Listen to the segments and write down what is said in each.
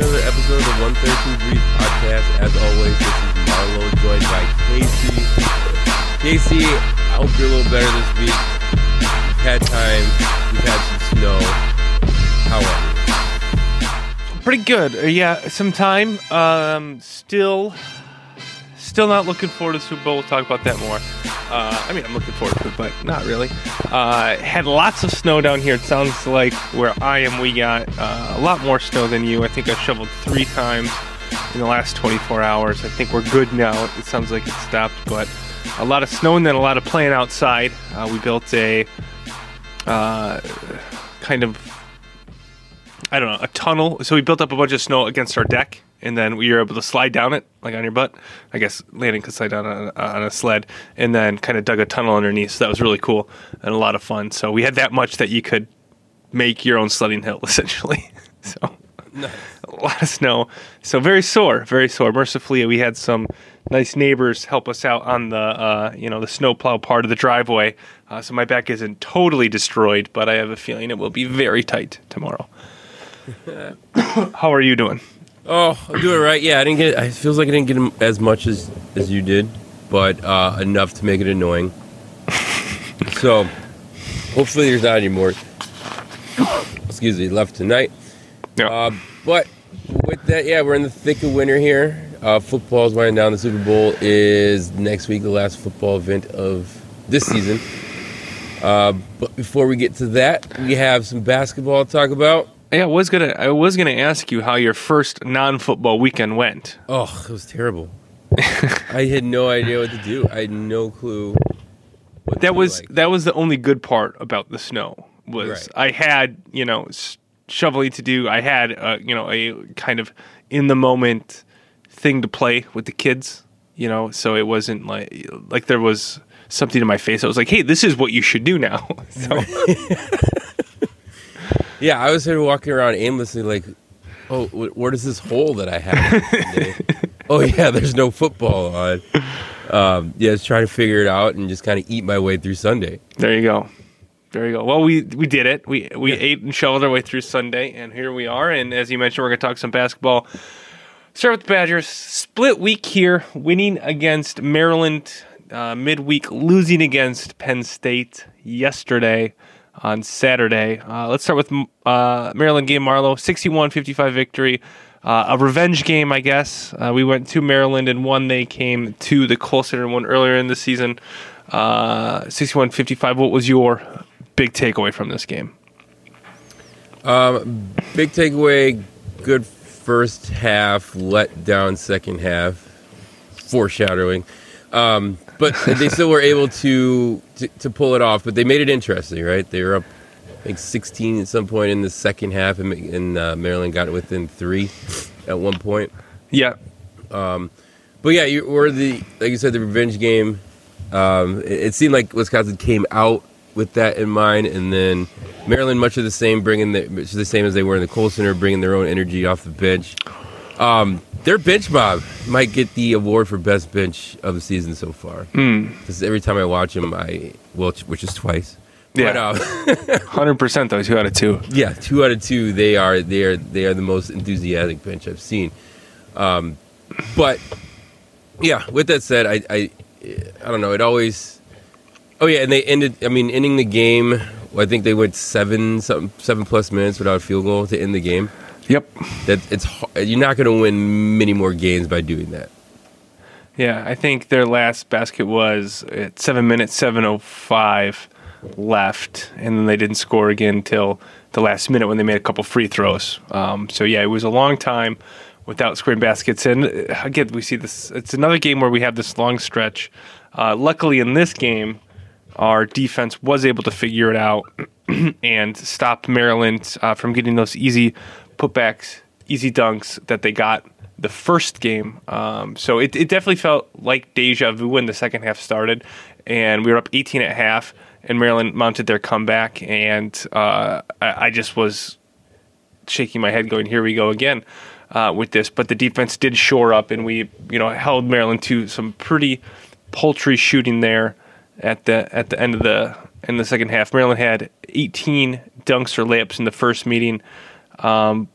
to another episode of the 113 Degrees podcast. As always, this is Marlo, joined by Casey. Casey, I hope you're a little better this week. We've had time, we've had some snow. How are you? Pretty good. Uh, yeah, some time. Um, still, still not looking forward to Super Bowl. We'll talk about that more. Uh, I mean, I'm looking forward to it, but not really. Uh, had lots of snow down here. It sounds like where I am, we got uh, a lot more snow than you. I think I shoveled three times in the last 24 hours. I think we're good now. It sounds like it stopped, but a lot of snow and then a lot of playing outside. Uh, we built a uh, kind of I don't know, a tunnel. So we built up a bunch of snow against our deck, and then we were able to slide down it, like on your butt. I guess landing could slide down on, on a sled, and then kind of dug a tunnel underneath. So that was really cool and a lot of fun. So we had that much that you could make your own sledding hill, essentially. so a lot of snow. So very sore, very sore. Mercifully, we had some nice neighbors help us out on the uh, you know the snowplow part of the driveway. Uh, so my back isn't totally destroyed, but I have a feeling it will be very tight tomorrow. How are you doing? Oh, I'm doing right. Yeah, I didn't get. It feels like I didn't get as much as as you did, but uh, enough to make it annoying. so, hopefully, there's not any more. Excuse me, left tonight. Yeah. Uh, but with that, yeah, we're in the thick of winter here. Uh, football's winding down. The Super Bowl is next week, the last football event of this season. Uh, but before we get to that, we have some basketball to talk about. Yeah, I was gonna I was gonna ask you how your first non-football weekend went. Oh, it was terrible. I had no idea what to do. I had no clue. What That was like. that was the only good part about the snow was Right. I had you know shoveling to do. I had uh, you know a kind of in the moment thing to play with the kids. You know, so it wasn't like like there was something in my face. I was like, hey, this is what you should do now. so Yeah, I was here walking around aimlessly, like, oh, wh- where does this hole that I have? oh yeah, there's no football on. Um, yeah, just trying to figure it out and just kind of eat my way through Sunday. There you go. There you go. Well, we we did it. We we ate and shoveled our way through Sunday, and here we are. And as you mentioned, we're going to talk some basketball. Start with the Badgers. Split week here, winning against Maryland uh, midweek, losing against Penn State yesterday on Saturday. Uh, let's start with uh, Maryland game, Marlowe. 61-55 victory. Uh, a revenge game, I guess. Uh, we went to Maryland and won. They came to the Kohl Center and won earlier in the season. Uh, 61-55. What was your big takeaway from this game? Um, big takeaway: good first half, let down second half. Foreshadowing, um, but they still were able to, to to pull it off. But they made it interesting, right? They were up, I think, 16 at some point in the second half, and, and uh, Maryland got it within three at one point. Yeah, But yeah, you were the like you said the revenge game. Um, it, it seemed like Wisconsin came out with that in mind, and then Maryland much of the same, bringing the the same as they were in the Kohl Center, bringing their own energy off the bench. Um, their bench mob might get the award for best bench of the season so far. Because every time I watch them, I well, which is twice. Yeah. Uh, hundred percent though. Two out of two. yeah, two out of two. They are they are they are the most enthusiastic bench I've seen. Um, but yeah, with that said, I, I I don't know. It always. Oh yeah, and they ended. I mean, ending the game. I think they went seven something seven plus minutes without a field goal to end the game. Yep. That it's you're not going to win many more games by doing that. Yeah, I think their last basket was at seven minutes, seven oh five left, and then they didn't score again till the last minute when they made a couple free throws. Um, so yeah, it was a long time without scoring baskets. And uh, again, we see this. It's another game where we have this long stretch. Uh, luckily, in this game, our defense was able to figure it out and stop Maryland uh, from getting those easy putbacks, easy dunks that they got the first game. Um, so it, it definitely felt like deja vu when the second half started, and we were up 18 at half, and Maryland mounted their comeback, and uh, I, I just was shaking my head, going, "Here we go again." Uh, with this, but the defense did shore up, and we, you know, held Maryland to some pretty paltry shooting there at the at the end of the in the second half. Maryland had 18 dunks or layups in the first meeting. Um,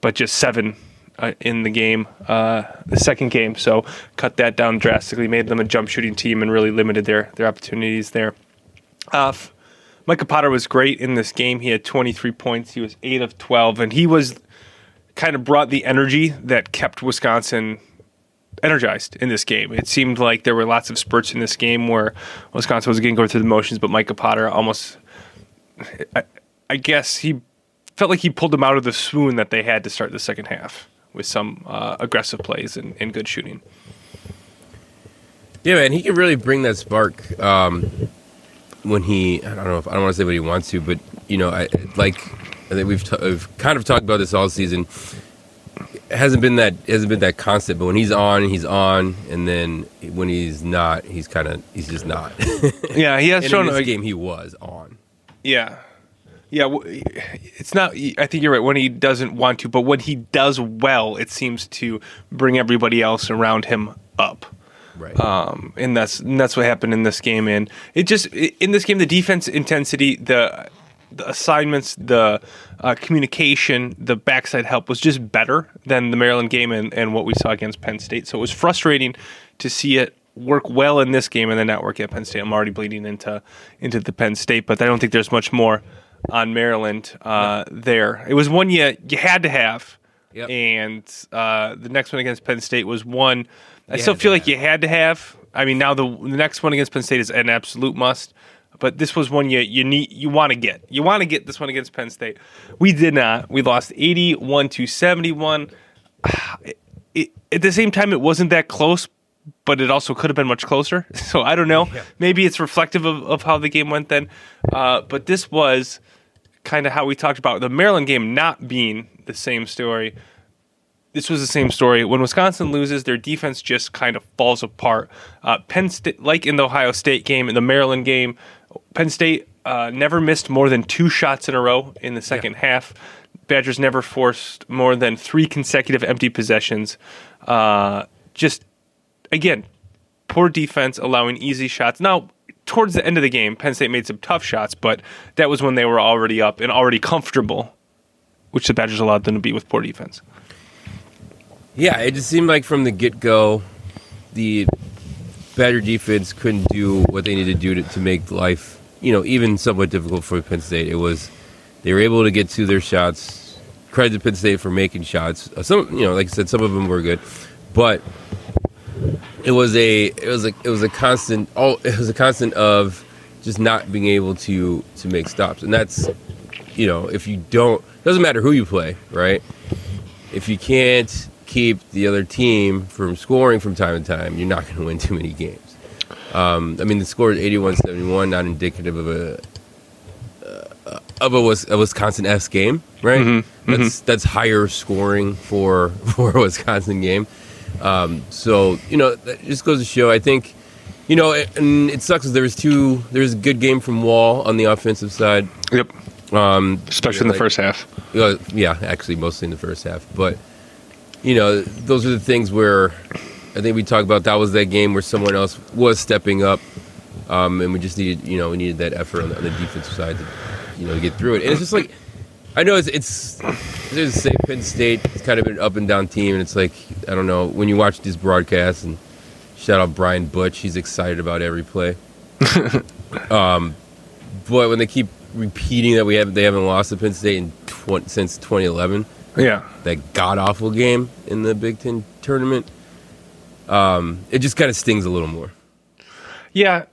but just seven uh, in the game, uh, the second game. So cut that down drastically, made them a jump shooting team, and really limited their their opportunities there. Uh, Micah Potter was great in this game. He had 23 points. He was eight of 12, and he was kind of brought the energy that kept Wisconsin energized in this game. It seemed like there were lots of spurts in this game where Wisconsin was again going through the motions, but Micah Potter almost, I, I guess he felt like he pulled them out of the swoon that they had to start the second half with some uh, aggressive plays and, and, good shooting. Yeah, man, he can really bring that spark um, when he. I don't know if I don't want to say what he wants to, but you know, I like. I think we've, t- we've kind of talked about this all season. It hasn't been that hasn't been that constant, but when he's on, he's on, and then when he's not, he's kind of he's just not. yeah, he has shown a game he was on. Yeah, yeah, it's not. I think you're right when he doesn't want to, but when he does well, it seems to bring everybody else around him up. Right. Um, and that's and that's what happened in this game. And it just in this game, the defense intensity, the the assignments, the uh, communication, the backside help was just better than the Maryland game and, and what we saw against Penn State. So it was frustrating to see it work well in this game and then not work at Penn State. I'm already bleeding into into the Penn State, but I don't think there's much more on Maryland uh, there. It was one you you had to have, yep. and uh, the next one against Penn State was one. I still feel like have. you had to have. I mean, now the the next one against Penn State is an absolute must. But this was one you you need you want to get. You want to get this one against Penn State. We did not. We lost 81 to 71. It, it, at the same time, it wasn't that close, but it also could have been much closer. So I don't know. Yeah. Maybe it's reflective of, of how the game went then. Uh, but this was kind of how we talked about the Maryland game not being the same story. This was the same story. When Wisconsin loses, their defense just kind of falls apart. Uh, Penn State, like in the Ohio State game, in the Maryland game, Penn State uh, never missed more than two shots in a row in the second yeah. half. Badgers never forced more than three consecutive empty possessions. Uh, just again, poor defense, allowing easy shots. Now, towards the end of the game, Penn State made some tough shots, but that was when they were already up and already comfortable, which the Badgers allowed them to be with poor defense. Yeah, it just seemed like from the get go, the Badger defense couldn't do what they needed to do to, to make life, you know, even somewhat difficult for Penn State. It was they were able to get to their shots. Credit to Penn State for making shots. Uh, some, you know, like I said, some of them were good, but it was a it was a it was a constant oh it was a constant of just not being able to to make stops. And that's you know if you don't doesn't matter who you play right? If you can't keep the other team from scoring from time to time you're not going to win too many games. Um, I mean the score is 81-71 not indicative of a uh, of a, a Wisconsin S game right? Mm-hmm. that's mm-hmm. that's higher scoring for for a Wisconsin game um, so you know, that just goes to show. I think, you know, it, and it sucks. There was two. There was a good game from Wahl on the offensive side. Yep. Um, Especially in the first half. Uh, yeah, actually, mostly in the first half. But you know, those are the things where I think we talked about. That was that game where someone else was stepping up, um, and we just needed, you know, we needed that effort on the, on the defensive side to, you know, get through it. And it's just like I know it's it's there's say Penn State. It's kind of an up and down team, and it's like I don't know when you watch these broadcasts and shout out Brian Butch. He's excited about every play. um, but when they keep repeating that we haven't they haven't lost to Penn State in tw- since 2011. Yeah, that god awful game in the Big Ten tournament. Um, it just kind of stings a little more. Yeah,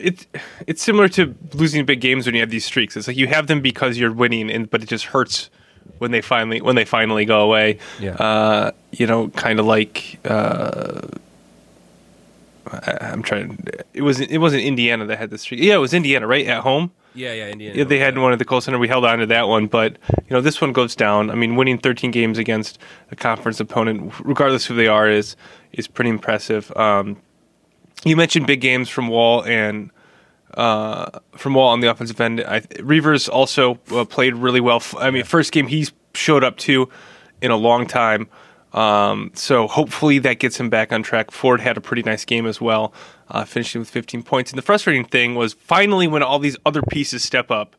it's it's similar to losing big games when you have these streaks. It's like you have them because you're winning, and but it just hurts when they finally when they finally go away. Yeah. Uh, you know, kind of like uh, I, am trying. It was it wasn't Indiana that had the streak. Yeah, it was Indiana, right at home. Yeah, yeah, Indiana. Yeah, they had one at the Kohl Center. We held on to that one, but you know this one goes down. I mean, winning 13 games against a conference opponent, regardless who they are, is is pretty impressive. Um, you mentioned big games from Wahl and uh, from Wahl on the offensive end. I, Reuvers also uh, played really well. I mean, first game he showed up to in a long time. Um, so hopefully that gets him back on track. Ford had a pretty nice game as well, uh, finishing with 15 points. And the frustrating thing was finally when all these other pieces step up,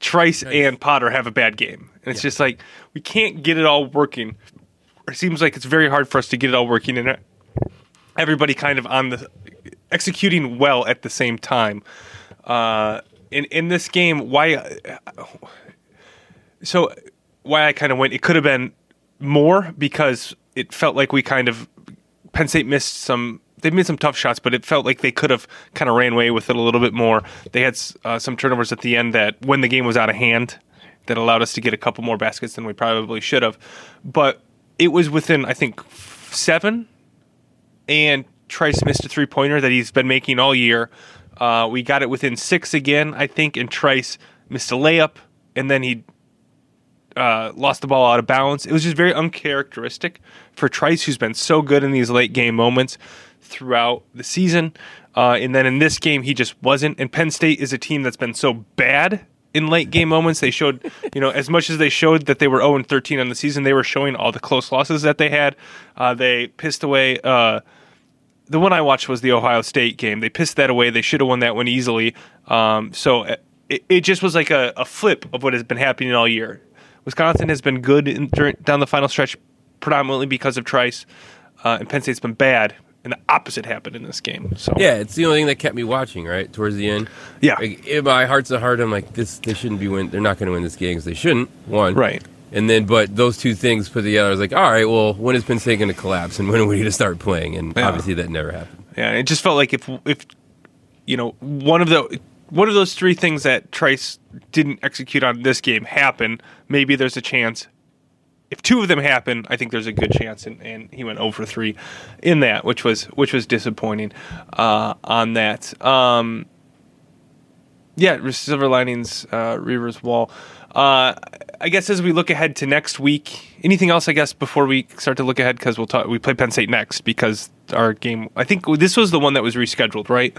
Trice and Potter have a bad game. And it's just like we can't get it all working. It seems like it's very hard for us to get it all working and everybody kind of on the executing well at the same time. Uh, in in this game, why? So why I kind of went? It could have been more because it felt like we kind of Penn State missed some. They made some tough shots, but it felt like they could have kind of ran away with it a little bit more. They had uh, some turnovers at the end that, when the game was out of hand, that allowed us to get a couple more baskets than we probably should have. But it was within, I think, seven, and Trice missed a three pointer that he's been making all year. Uh, we got it within six again, I think, and Trice missed a layup, and then he uh, lost the ball out of balance. It was just very uncharacteristic for Trice, who's been so good in these late game moments throughout the season. Uh, and then in this game, he just wasn't. And Penn State is a team that's been so bad in late game moments. They showed, you know, as much as they showed that they were 0 13 on the season, they were showing all the close losses that they had. Uh, they pissed away. Uh, the one I watched was the Ohio State game. They pissed that away. They should have won that one easily. Um, so it, it, just was like a, a flip of what has been happening all year. Wisconsin has been good in, during, down the final stretch, predominantly because of Trice, uh, and Penn State's been bad. And the opposite happened in this game. So yeah, it's the only thing that kept me watching. Right towards the end. Yeah, like, in my heart's a heart. I'm like, this. They shouldn't be win. They're not going to win this game because they shouldn't. One. Right. And then, but those two things put together, I was like, all right, well, when is Penn State going to collapse, and when are we going to start playing? And yeah. obviously, that never happened. Yeah, it just felt like if if you know one of the one of those three things that Trice didn't execute on this game happen, maybe there's a chance. If two of them happen, I think there's a good chance, and, and he went over three in that, which was which was disappointing uh, on that. Um, yeah, silver linings, uh, Reuvers Wahl. Uh, I guess as we look ahead to next week, anything else? I guess before we start to look ahead, because we'll talk. We play Penn State next because our game. I think this was the one that was rescheduled, right?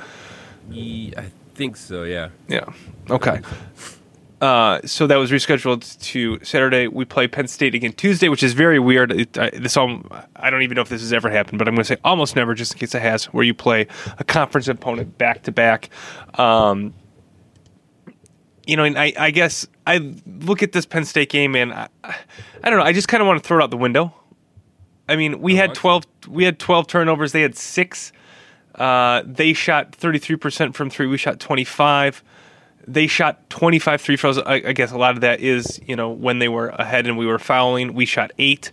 Yeah, I think so. Yeah. Yeah. Okay. Uh, so that was rescheduled to Saturday. We play Penn State again Tuesday, which is very weird. It, I, this all, I don't even know if this has ever happened, but I'm going to say almost never, just in case it has, where you play a conference opponent back to back. Um, you know, and I, I guess I look at this Penn State game and I, I don't know. I just kind of want to throw it out the window. I mean, we had twelve. We had twelve turnovers. They had six. Uh, they shot thirty three percent from three. We shot twenty five. They shot twenty five three throws. I, I guess a lot of that is you know when they were ahead and we were fouling. We shot eight.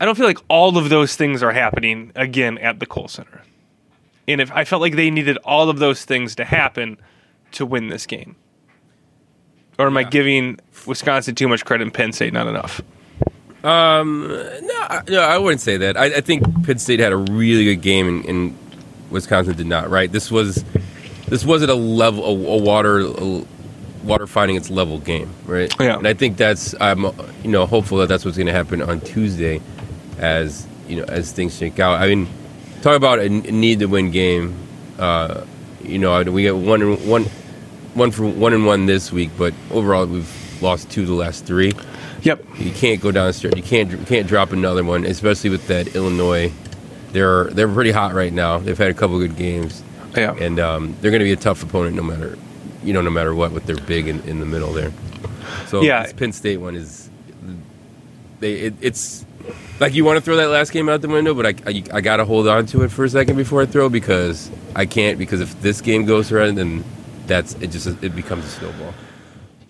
I don't feel like all of those things are happening again at the Kohl Center. And if I felt like they needed all of those things to happen to win this game. Or am yeah. I giving Wisconsin too much credit and Penn State not enough? Um, no, no, I wouldn't say that. I, I think Penn State had a really good game, and, and, Wisconsin did not. Right? This was this wasn't a level, a, a water, a water finding its level game, right? Yeah. And I think that's I'm you know hopeful that that's what's going to happen on Tuesday, as you know as things shake out. I mean, talk about a need to win game. Uh, you know, we get one one one for one and one this week, but overall we've lost two of the last three. Yep. You can't go downstairs. You can't you can't drop another one, especially with that Illinois. They're they're pretty hot right now. They've had a couple good games. Yeah. And um, they're going to be a tough opponent no matter you know no matter what with their big in, in the middle there. So yeah. this Penn State one is they it, it's like you want to throw that last game out the window, but I, I, I got to hold on to it for a second before I throw because I can't because if this game goes right, then that's it. Just it becomes a snowball.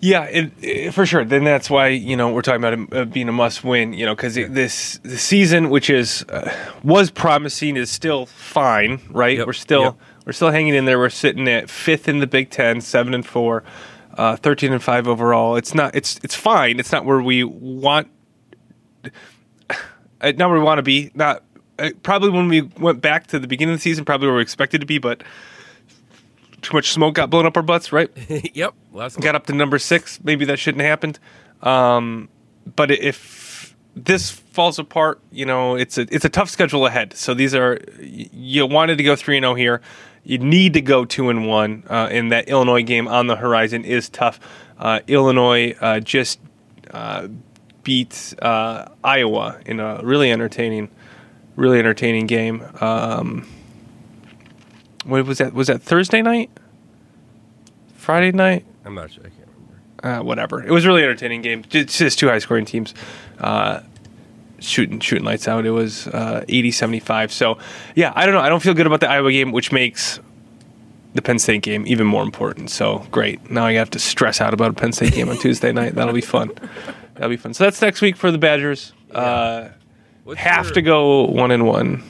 Yeah, it, it, for sure. Then that's why you know we're talking about it being a must-win. You know, because yeah. this the season, which is uh, was promising, is still fine. Right? Yep. We're still yep. We're still hanging in there. We're sitting at fifth in the Big Ten, seven and four, uh, 13 and five overall. It's not. It's it's fine. It's not where we want. Not where we want to be. Not uh, probably when we went back to the beginning of the season. Probably where we expected to be, but too much smoke got blown up our butts, right? yep. got up to number six. Maybe that shouldn't have happened. Um, but if this falls apart, you know, it's a it's a tough schedule ahead. So these are you wanted to go three and zero oh here. You need to go two and one. Uh, and that Illinois game on the horizon is tough. Uh, Illinois uh, just uh, beat uh, Iowa in a really entertaining, really entertaining game. Um, what was that? Was that Thursday night? Friday night? I'm not sure. I can't remember. uh, whatever. It was a really entertaining game. It's just two high scoring teams. Shooting shooting lights out. It was uh, 80-75. So, yeah, I don't know. I don't feel good about the Iowa game, which makes the Penn State game even more important. So, great. Now I have to stress out about a Penn State game on Tuesday night. That'll be fun. That'll be fun. So that's next week for the Badgers. Uh, have your- to go one and one.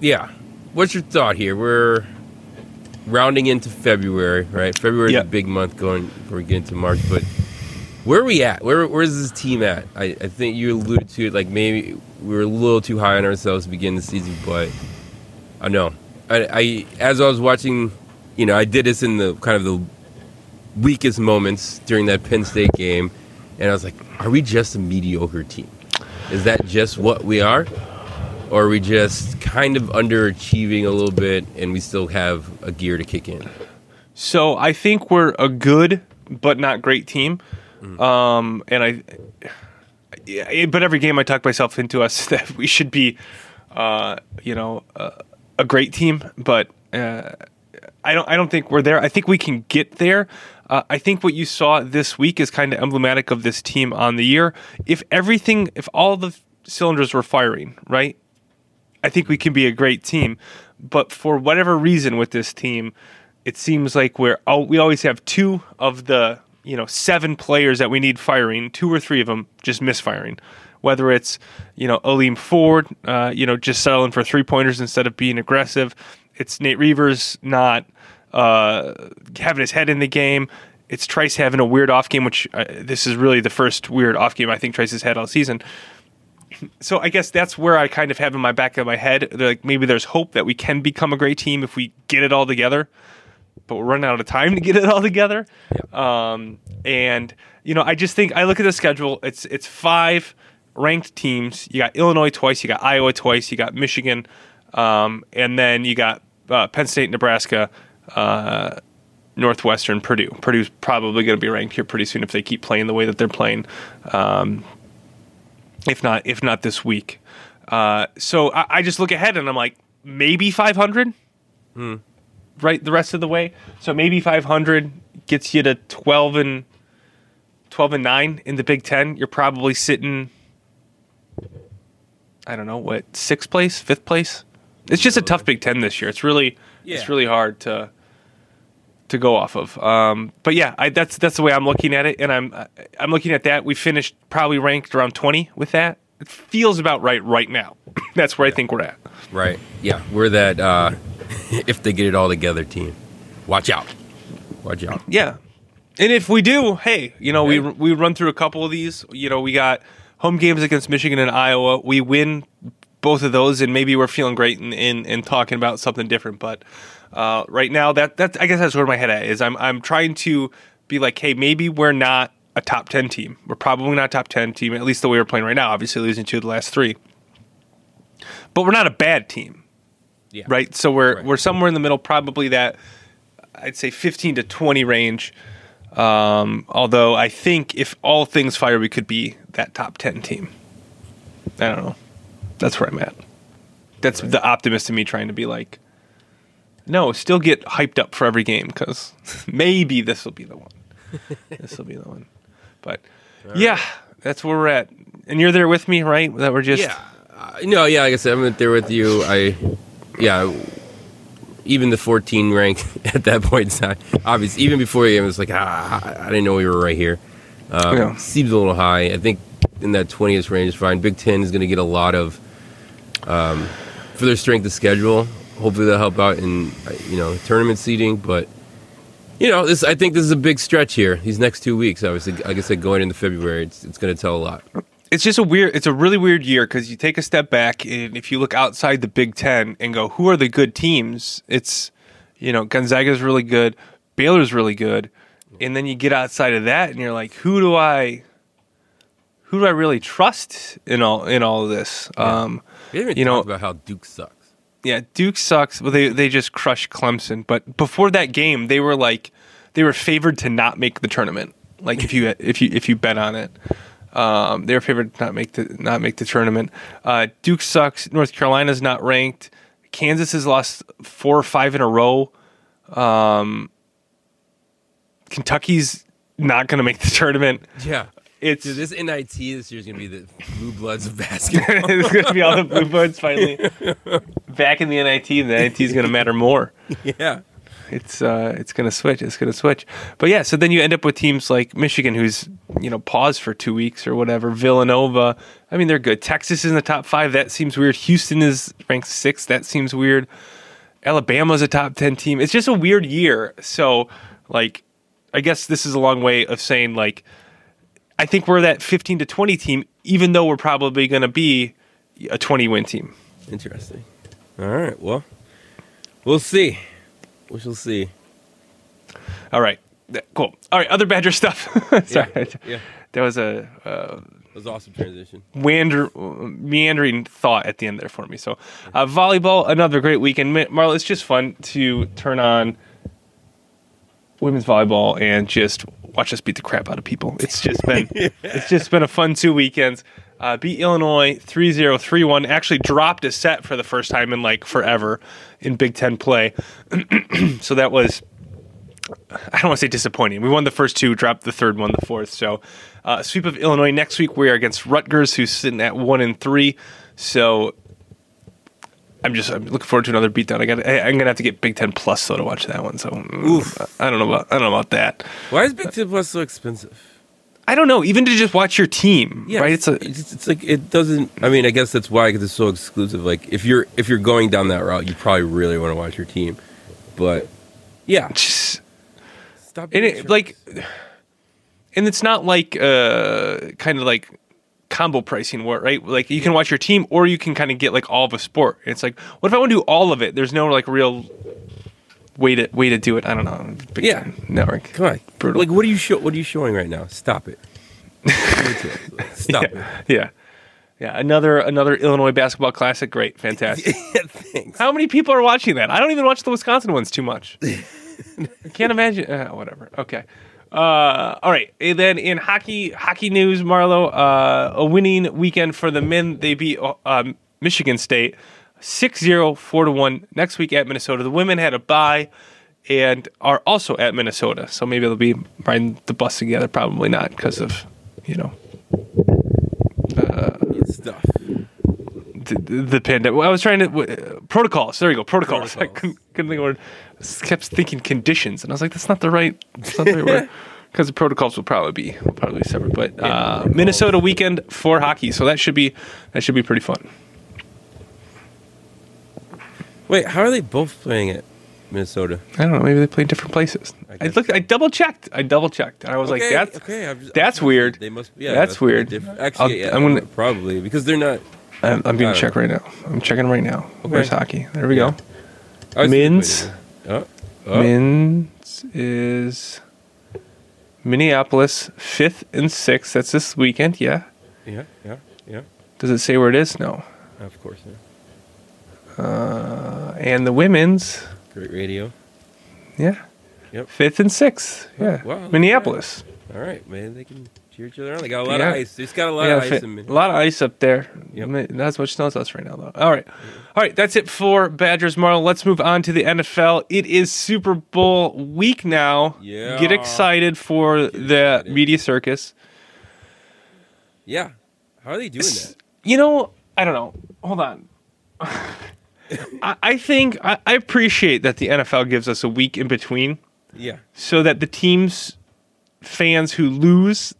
Yeah. What's your thought here? We're rounding into February, right? February is Yeah. a big month going before we get into March, but where are we at? Where where's this team at? I, I think you alluded to it, like maybe we were a little too high on ourselves to begin the season, but I know. I, I as I was watching, you know, I did this in the kind of the weakest moments during that Penn State game, and I was like, are we just a mediocre team? Is that just what we are? Or are we just kind of underachieving a little bit and we still have a gear to kick in? So I think we're a good but not great team. Um, and I, but every game I talk myself into us that we should be, uh, you know, uh, a great team. But uh, I don't. I don't think we're there. I think we can get there. Uh, I think what you saw this week is kind of emblematic of this team on the year. If everything, if all the cylinders were firing, right? I think we can be a great team. But for whatever reason with this team, it seems like we're we always have two of the you know seven players that we need firing, two or three of them just misfiring. Whether it's you know Aleem Ford, uh, you know just settling for three pointers instead of being aggressive. It's Nate Reuvers not uh, having his head in the game. It's Trice having a weird off game, which uh, this is really the first weird off game I think Trice has had all season so I guess that's where I kind of have in my back of my head, like maybe there's hope that we can become a great team if we get it all together. But we're running out of time to get it all together. Um, and you know, I just think I look at the schedule. It's it's five ranked teams. You got Illinois twice. You got Iowa twice. You got Michigan, um, and then you got uh, Penn State, Nebraska. Uh, Northwestern, Purdue. Purdue's probably going to be ranked here pretty soon if they keep playing the way that they're playing. Um, if not if not this week. Uh, so I, I just look ahead and I'm like maybe 500, right? The rest of the way. So maybe 500 gets you to 12 and 12 and nine in the Big Ten. You're probably sitting. I don't know what sixth place, fifth place. It's just a tough Big Ten this year. It's really it's really hard to to go off of. Um, but yeah, I, that's that's the way I'm looking at it, and I'm I'm looking at that. We finished probably ranked around 20 with that. It feels about right right now. that's where I think we're at. Right. Yeah. We're that uh, if they get it all together team. Watch out. Watch out. Yeah, and if we do, hey, you know, we we run through a couple of these. You know, we got home games against Michigan and Iowa. We win both of those, and maybe we're feeling great and in, in, talking about something different. But uh, right now, that that I guess that's where my head at is. I'm I'm trying to be like, hey, maybe we're not a top ten team. We're probably not a top ten team, at least the way we're playing right now. Obviously, losing two of the last three, but we're not a bad team Yeah. right? So we're Right. we're somewhere in the middle, probably that I'd say 15 to 20 range. Um, although I think if all things fire, we could be that top 10 team. I don't know. That's where I'm at. That's the optimist in me trying to be like, no, still get hyped up for every game because maybe this will be the one. this will be the one. But yeah, that's where we're at. And you're there with me, right? That we're just Yeah. Uh, no, yeah, like I said, I'm there with you. I, yeah, even the 14 rank at that point in time, obviously, even before the game, it was like, ah, I didn't know we were right here. Um, Yeah. Seems a little high. I think in that 20th range is fine. Big Ten is going to get a lot of, um, for their strength of schedule. Hopefully they'll help out in, you know, tournament seeding. But, you know, this I think this is a big stretch here. These next two weeks, obviously, like I said, going into February, it's, it's going to tell a lot. It's just a weird it's a really weird year because you take a step back and if you look outside the big ten and go who are the good teams? It's you know gonzaga's really good baylor's really good and then you get outside of that and you're like who do i who do i really trust in all in all of this? Um We haven't You know- about how Duke sucks. yeah duke sucks but they they just crushed clemson but before that game they were like they were favored to not make the tournament like if you if you if you bet on it um, they were favored to not make the not make the tournament. Uh, Duke sucks. North Carolina's not ranked. Kansas has lost four or five in a row. Um, Kentucky's not going to make the tournament. Yeah. It's Dude, this NIT this year is gonna be the blue bloods of basketball. it's going to be all the blue bloods finally back in the NIT. The NIT is going to matter more. yeah. It's uh, it's going to switch. It's going to switch. But yeah, so then you end up with teams like Michigan, who's you know paused for two weeks or whatever. Villanova. I mean, they're good. Texas is in the top five. That seems weird. Houston is ranked sixth. That seems weird. Alabama's a top ten team. It's just a weird year. So like, I guess this is a long way of saying like, I think we're that fifteen to twenty team, even though we're probably going to be a twenty win team. Interesting. All right. Well, we'll see. We shall see. All right. Cool. All right. Other Badger stuff. Sorry. Yeah. yeah. There was a uh, That was awesome transition. wander, meandering thought at the end there for me. So, uh, volleyball, another great weekend. Marla, it's just fun to turn on women's volleyball and just watch us beat the crap out of people. It's just been it's just been a fun two weekends. Uh, beat Illinois 3-0, 3-1. Actually dropped a set for the first time in like forever in Big Ten play. so that was I don't want to say disappointing. We won the first two, dropped the third one, the fourth. So, uh, sweep of Illinois next week. We are against Rutgers, who's sitting at one and three. So, I'm just I'm looking forward to another beatdown. I got I, I'm gonna have to get Big Ten Plus though to watch that one. So, Oof. I don't know about I don't know about that. Why is Big Ten Plus so expensive? I don't know. Even to just watch your team, right? It's a it's, it's like it doesn't. I mean, I guess that's why because it's so exclusive. Like if you're if you're going down that route, you probably really want to watch your team. But yeah, just stop. and it like, and it's not like uh kind of like combo pricing right like you can watch your team or you can kind of get like all of a sport it's like what if i want to do all of it there's no like real way to way to do it i don't know Big Yeah. Network come on, Brutal. Like what are you show? What are you showing right now? Stop it. It. Stop yeah yeah yeah another another illinois basketball classic great fantastic. Thanks. how many people are watching that i don't even watch the wisconsin ones too much i can't imagine uh, whatever okay uh, all right. And then in hockey, hockey news, Marlo, uh, a winning weekend for the men. They beat uh, um, Michigan State 6-0, 4 to one next week at Minnesota. The women had a bye and are also at Minnesota, so maybe they'll be riding the bus together. Probably not because of you know Stuff. the, the, the pandemic. Well, I was trying to uh, protocols. There you go, protocols. I Protocols. couldn't, couldn't think of word. Kept thinking conditions, and I was like, that's not the right. That's not the right word. Because the protocols will probably be will probably be separate. But uh, Minnesota weekend for hockey, so that should be that should be pretty fun. Wait, how are they both playing at Minnesota? I don't know. Maybe they play different places. I I, looked. I double checked. I double checked. I was like, that's okay. Just, that's I'm- weird. They must. Yeah, That's weird. Actually, yeah, I'm gonna- probably because they're not. I'm, I'm gonna uh, check right now. I'm checking right now. Okay. Where's hockey? There we Yeah. go. Was Oh, oh. Men's is Minneapolis, fifth and sixth. That's this weekend. Yeah. Yeah, yeah, yeah. Does it say where it is? No. Of course. Yeah. Uh, and the women's, Great radio. yeah, Yep. fifth and sixth. Yeah. Wow, Minneapolis. All right, man. They can cheer each other on. They got a lot Yeah. of ice. They just got a lot of ice in a lot of ice up there. Yep. Not as much snow as us right now, though. All right. All right. That's it for Badgers, Marl. Let's move on to the NFL. It is Super Bowl week now. Yeah. Get excited for the excited. media circus. Yeah. How are they doing that? You know, I don't know. Hold on. I, I think I, I appreciate that the NFL gives us a week in between Yeah. so that the teams, fans who lose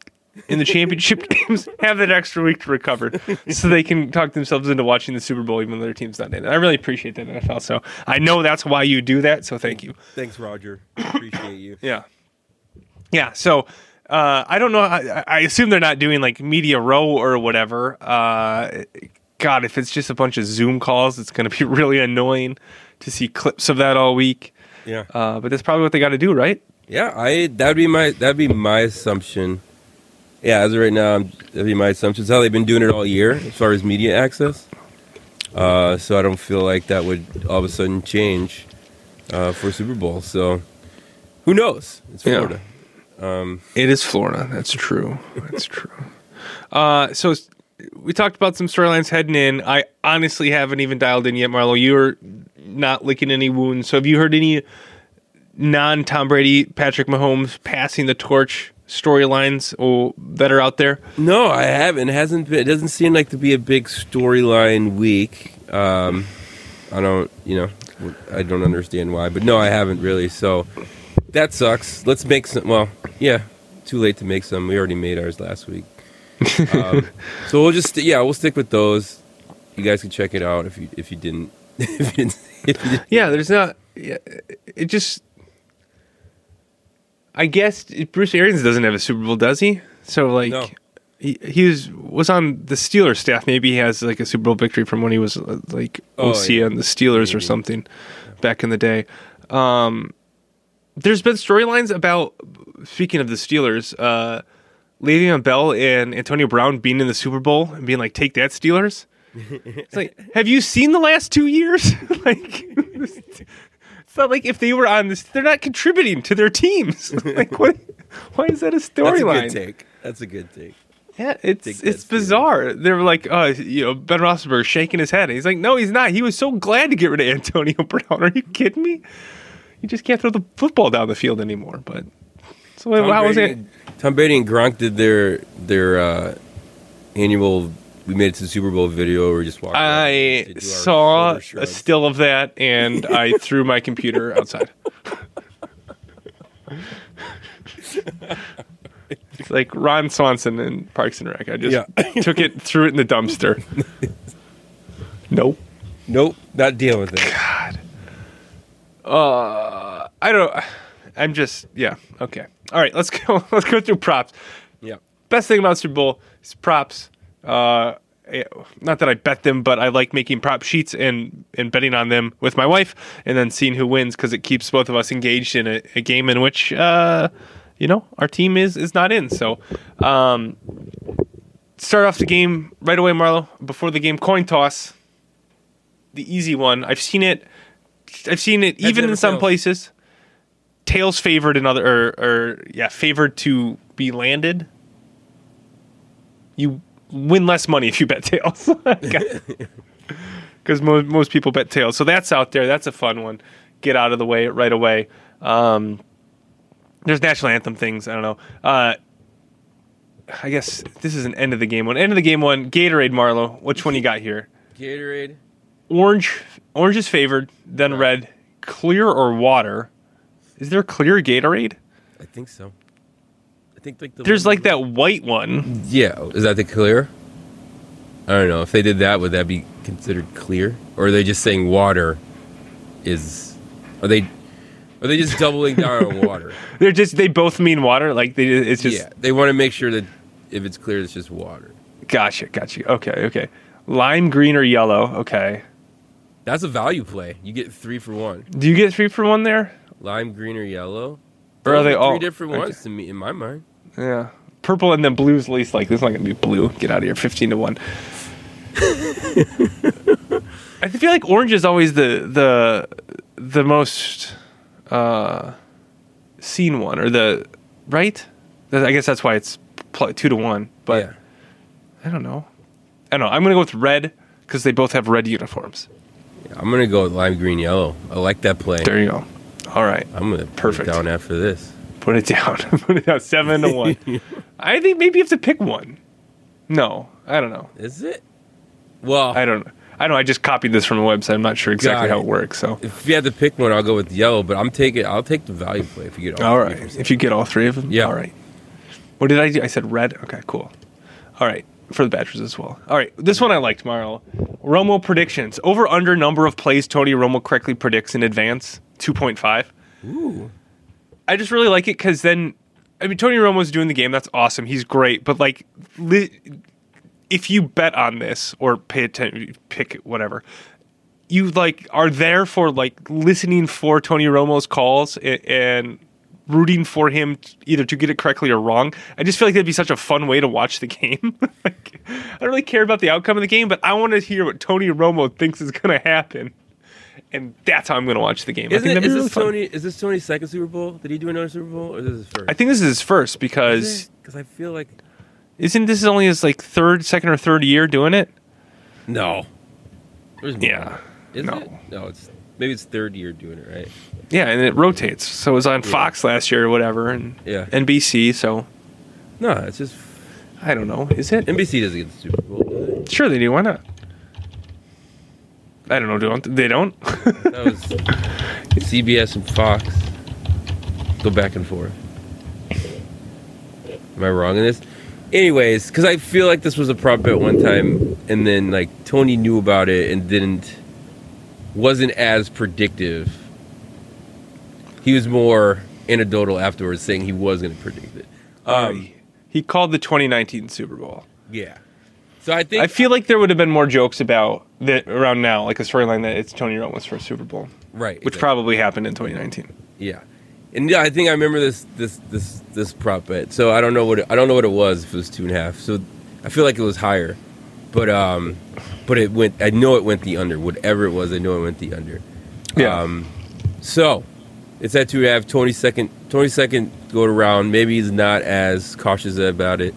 in the championship games have that extra week to recover so they can talk themselves into watching the Super Bowl even though their team's not in it. I really appreciate that, NFL. So I know that's why you do that. So thank you. Thanks, Roger. Appreciate you. Yeah. Yeah. So uh, I don't know. I, I assume they're not doing like media row or whatever. Uh, God, if it's just a bunch of Zoom calls, it's going to be really annoying to see clips of that all week. Yeah. Uh, but that's probably what they got to do, right? Yeah, I that'd be my that'd be my assumption. Yeah, as of right now, I'm- that'd be my assumption. It's how they've been doing it all year as far as media access. Uh, so I don't feel like that would all of a sudden change uh, for Super Bowl. So who knows? It's Yeah. Florida. Um, It is Florida. That's true. That's true. Uh, so we talked about some storylines heading in. I honestly haven't even dialed in yet, Marlo. You're not licking any wounds. So have you heard any non Tom Brady, Patrick Mahomes passing the torch storylines that are out there? No, I haven't. It hasn't been. It doesn't seem like to be a big storyline week. Um, I don't, you know, I don't understand why, but no, I haven't really. So that sucks. Let's make some. Well, yeah, too late to make some. We already made ours last week. Um, so we'll just yeah, we'll stick with those. You guys can check it out if you if you didn't. if you didn't, if you didn't. Yeah, there's not. Yeah, it just. I guess Bruce Arians doesn't have a Super Bowl, does he? So like, No. he he was was on the Steelers staff. Maybe he has like a Super Bowl victory from when he was like Oh, OC yeah. on the Steelers or something back in the day. Um, there's been storylines about speaking of the Steelers, uh, Le'Veon Bell and Antonio Brown being in the Super Bowl and being like, "Take that, Steelers." It's like, have you seen the last two years? like, it's not like if they were on this, they're not contributing to their teams. like, what? Why is that a storyline? That's a good take. That's a good take. Yeah, it's Take it's bizarre. They were like, uh, you know, Ben Roethlisberger shaking his head. He's like, no, he's not. He was so glad to get rid of Antonio Brown. Are you kidding me? You just can't throw the football down the field anymore. But so Tom how was it? Tom Brady and Gronk did their their uh, annual. We made it to the Super Bowl video where we just walked. I and did our saw a still of that, and I threw my computer outside. it's like Ron Swanson in Parks and Rec. I just Yeah. took it, threw it in the dumpster. nope. Nope, not dealing with it. God. Uh, I don't. I'm just yeah. Okay. All right. Let's go. Let's go through props. Yeah. Best thing about Super Bowl is props. Uh, eh, not that I bet them, but I like making prop sheets and and betting on them with my wife, and then seeing who wins because it keeps both of us engaged in a, a game in which uh, you know, our team is is not in. So, um, start off the game right away, Marlo. Before the game, coin toss. The easy one. I've seen it. I've seen it even in some fails. places. Tails favored in other, or, or yeah, favored to be landed. You win less money if you bet tails, because most most people bet tails. So that's out there. That's a fun one. Get out of the way right away. Um, there's national anthem things. I don't know. Uh, I guess this is an end of the game one. End of the game one. Gatorade, Marlowe. Which one you got here? Gatorade. Orange. Orange is favored. Then red. Clear or water? Is there clear Gatorade? I think so. I think like the There's like that white one. Yeah, oh, is that the clear? I don't know if they did that. Would that be considered clear, or are they just saying water is? Are they? Are they just doubling down on water? They're just they both mean water. Like they, it's just yeah, they want to make sure that if it's clear, it's just water. gotcha, gotcha. Okay, okay. Lime green or yellow. Okay. That's a value play. You get three for one. Do you get three for one there? Lime, green, or yellow. Or are they three all- different okay. ones to me in my mind? Yeah. Purple and then blue's least like this is not gonna be blue. Get out of here. Fifteen to one. I feel like orange is always the the the most uh seen one or the right. I guess that's why it's two to one. But yeah. I don't know. I don't know. I'm gonna go with red because they both have red uniforms. Yeah, I'm gonna go with lime, green, yellow. I like that play. There you go. All right. I'm gonna put Perfect. it down after this. Put it down. Put it down. Seven to one. I think maybe you have to pick one. No, I don't know. Is it? Well, I don't. I know. I just copied this from a website. I'm not sure exactly how it. works. So, if you had to pick one, I'll go with yellow. But I'm taking. I'll take the value play if you get all. all three right. If you get all three of them, Yeah. All right. What did I do? I said red. Okay, cool. All right for the Badgers as well. All right, this one I liked, Marlo. Romo predictions over under number of plays Tony Romo correctly predicts in advance. Two point five. Ooh. I just really like it because then, I mean, Tony Romo's doing the game. That's awesome. He's great. But like, li- if you bet on this or pay attention, pick whatever, you like are there for like listening for Tony Romo's calls and, and rooting for him t- either to get it correctly or wrong. I just feel like that'd be such a fun way to watch the game. like, I don't really care about the outcome of the game, but I want to hear what Tony Romo thinks is going to happen. And that's how I'm going to watch the game. I Isn't think it, is really this fun. Tony? Is this Tony's second Super Bowl? Did he do another Super Bowl, or is this his first? I think this is his first because because I feel like Isn't this only his like third, second, or third year doing it? no. There's more. Yeah. Is no. it? No, it's maybe it's third year doing it, right? Yeah, and it rotates. So it was on Fox last year or whatever, and Yeah. NBC. So No, it's just I don't know. Is it? NBC doesn't get the Super Bowl. Sure, they do. Why not? I don't know. Don't they? Don't. That was CBS and Fox go back and forth. Am I wrong in this? Anyways, because I feel like this was a prop bet one time, and then like Tony knew about it and didn't, wasn't as predictive. He was more anecdotal afterwards, saying he was going to predict it. Um, he called the 2019 Super Bowl. yeah. So I think I feel like there would have been more jokes about that around now, like a storyline that it's Tony Romo's first Super Bowl, right, which exactly. probably happened in 2019. Yeah, and yeah, I think I remember this this this this prop bet. So I don't know what it, I don't know what it was. If it was two and a half, so I feel like it was higher, but um, but it went. I know it went the under. Whatever it was, I know it went the under. Yeah. Um, so it's at two and a half. Twenty second. Twenty second go around. Maybe he's not as cautious about it.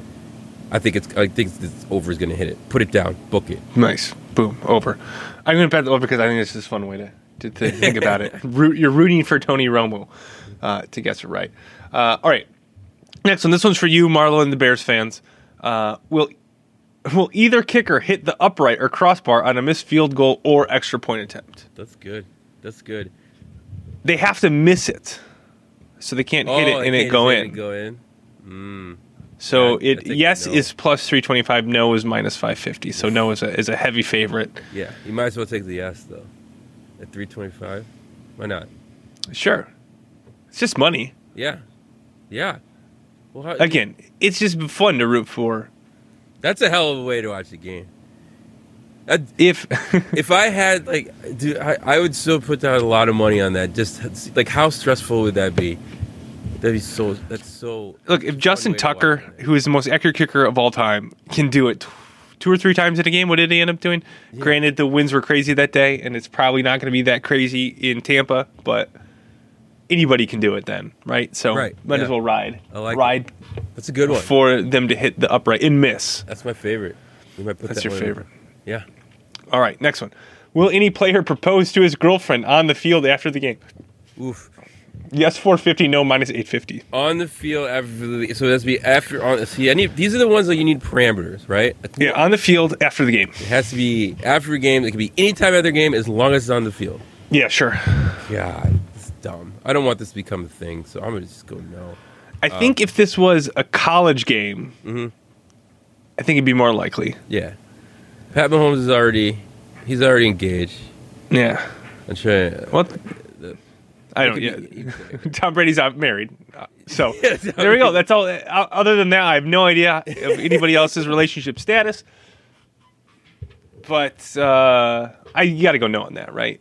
I think it's. I think this over is going to hit it. Put it down. Book it. Nice. Boom. Over. I'm going to bet the over because I think it's just a fun way to, to, to think about it. Root, you're rooting for Tony Romo uh, to guess it right. Uh, all right. Next one. This one's for you, Marlo, and the Bears fans. Uh, will will either kicker hit the upright or crossbar on a missed field goal or extra point attempt? That's good. That's good. They have to miss it, so they can't hit Oh, it and it go in. Go in. Mm. So Yeah, it yes no. is plus three twenty five. No is minus five fifty. So no is a is a heavy favorite. Yeah, you might as well take the yes though. At three twenty five, why not? Sure, it's just money. Yeah, yeah. Well, how, Again, it's just fun to root for. that's a hell of a way to watch the game. That, If if I had like, dude, I, I would still put down a lot of money on that. Just like, how stressful would that be? That'd be so. That's so. look, if Justin Tucker, who is the most accurate kicker of all time, can do it. Two or three times in a game. What did he end up doing? Granted, the winds were crazy that day, and it's probably not going to be that crazy in Tampa. But anybody can do it then, right? So Right, might yeah. as well ride, I like it. ride That's a good one. for them to hit the upright and miss. That's my favorite. We might put That's that your in. favorite. Yeah. All right, next one. Will any player propose to his girlfriend on the field after the game? Oof. Yes, 450. No, minus 850. On the field after the so that's be after on. See, I need these are the ones that you need parameters, right? Yeah, on the field after the game. It has to be after a game. It can be any time after the game as long as it's on the field. Yeah, sure. Yeah, it's dumb. I don't want this to become a thing, so I'm gonna just go no. I think if this was a college game, mm-hmm. I think it'd be more likely. Yeah, Pat Mahomes is already he's already engaged. Yeah. I'm trying. What? I don't. Yeah. be- Tom Brady's out married, Uh, so Yeah, there we go. That's all. uh, Other than that, I have no idea of anybody else's relationship status. But uh, I you got to go no on that, right?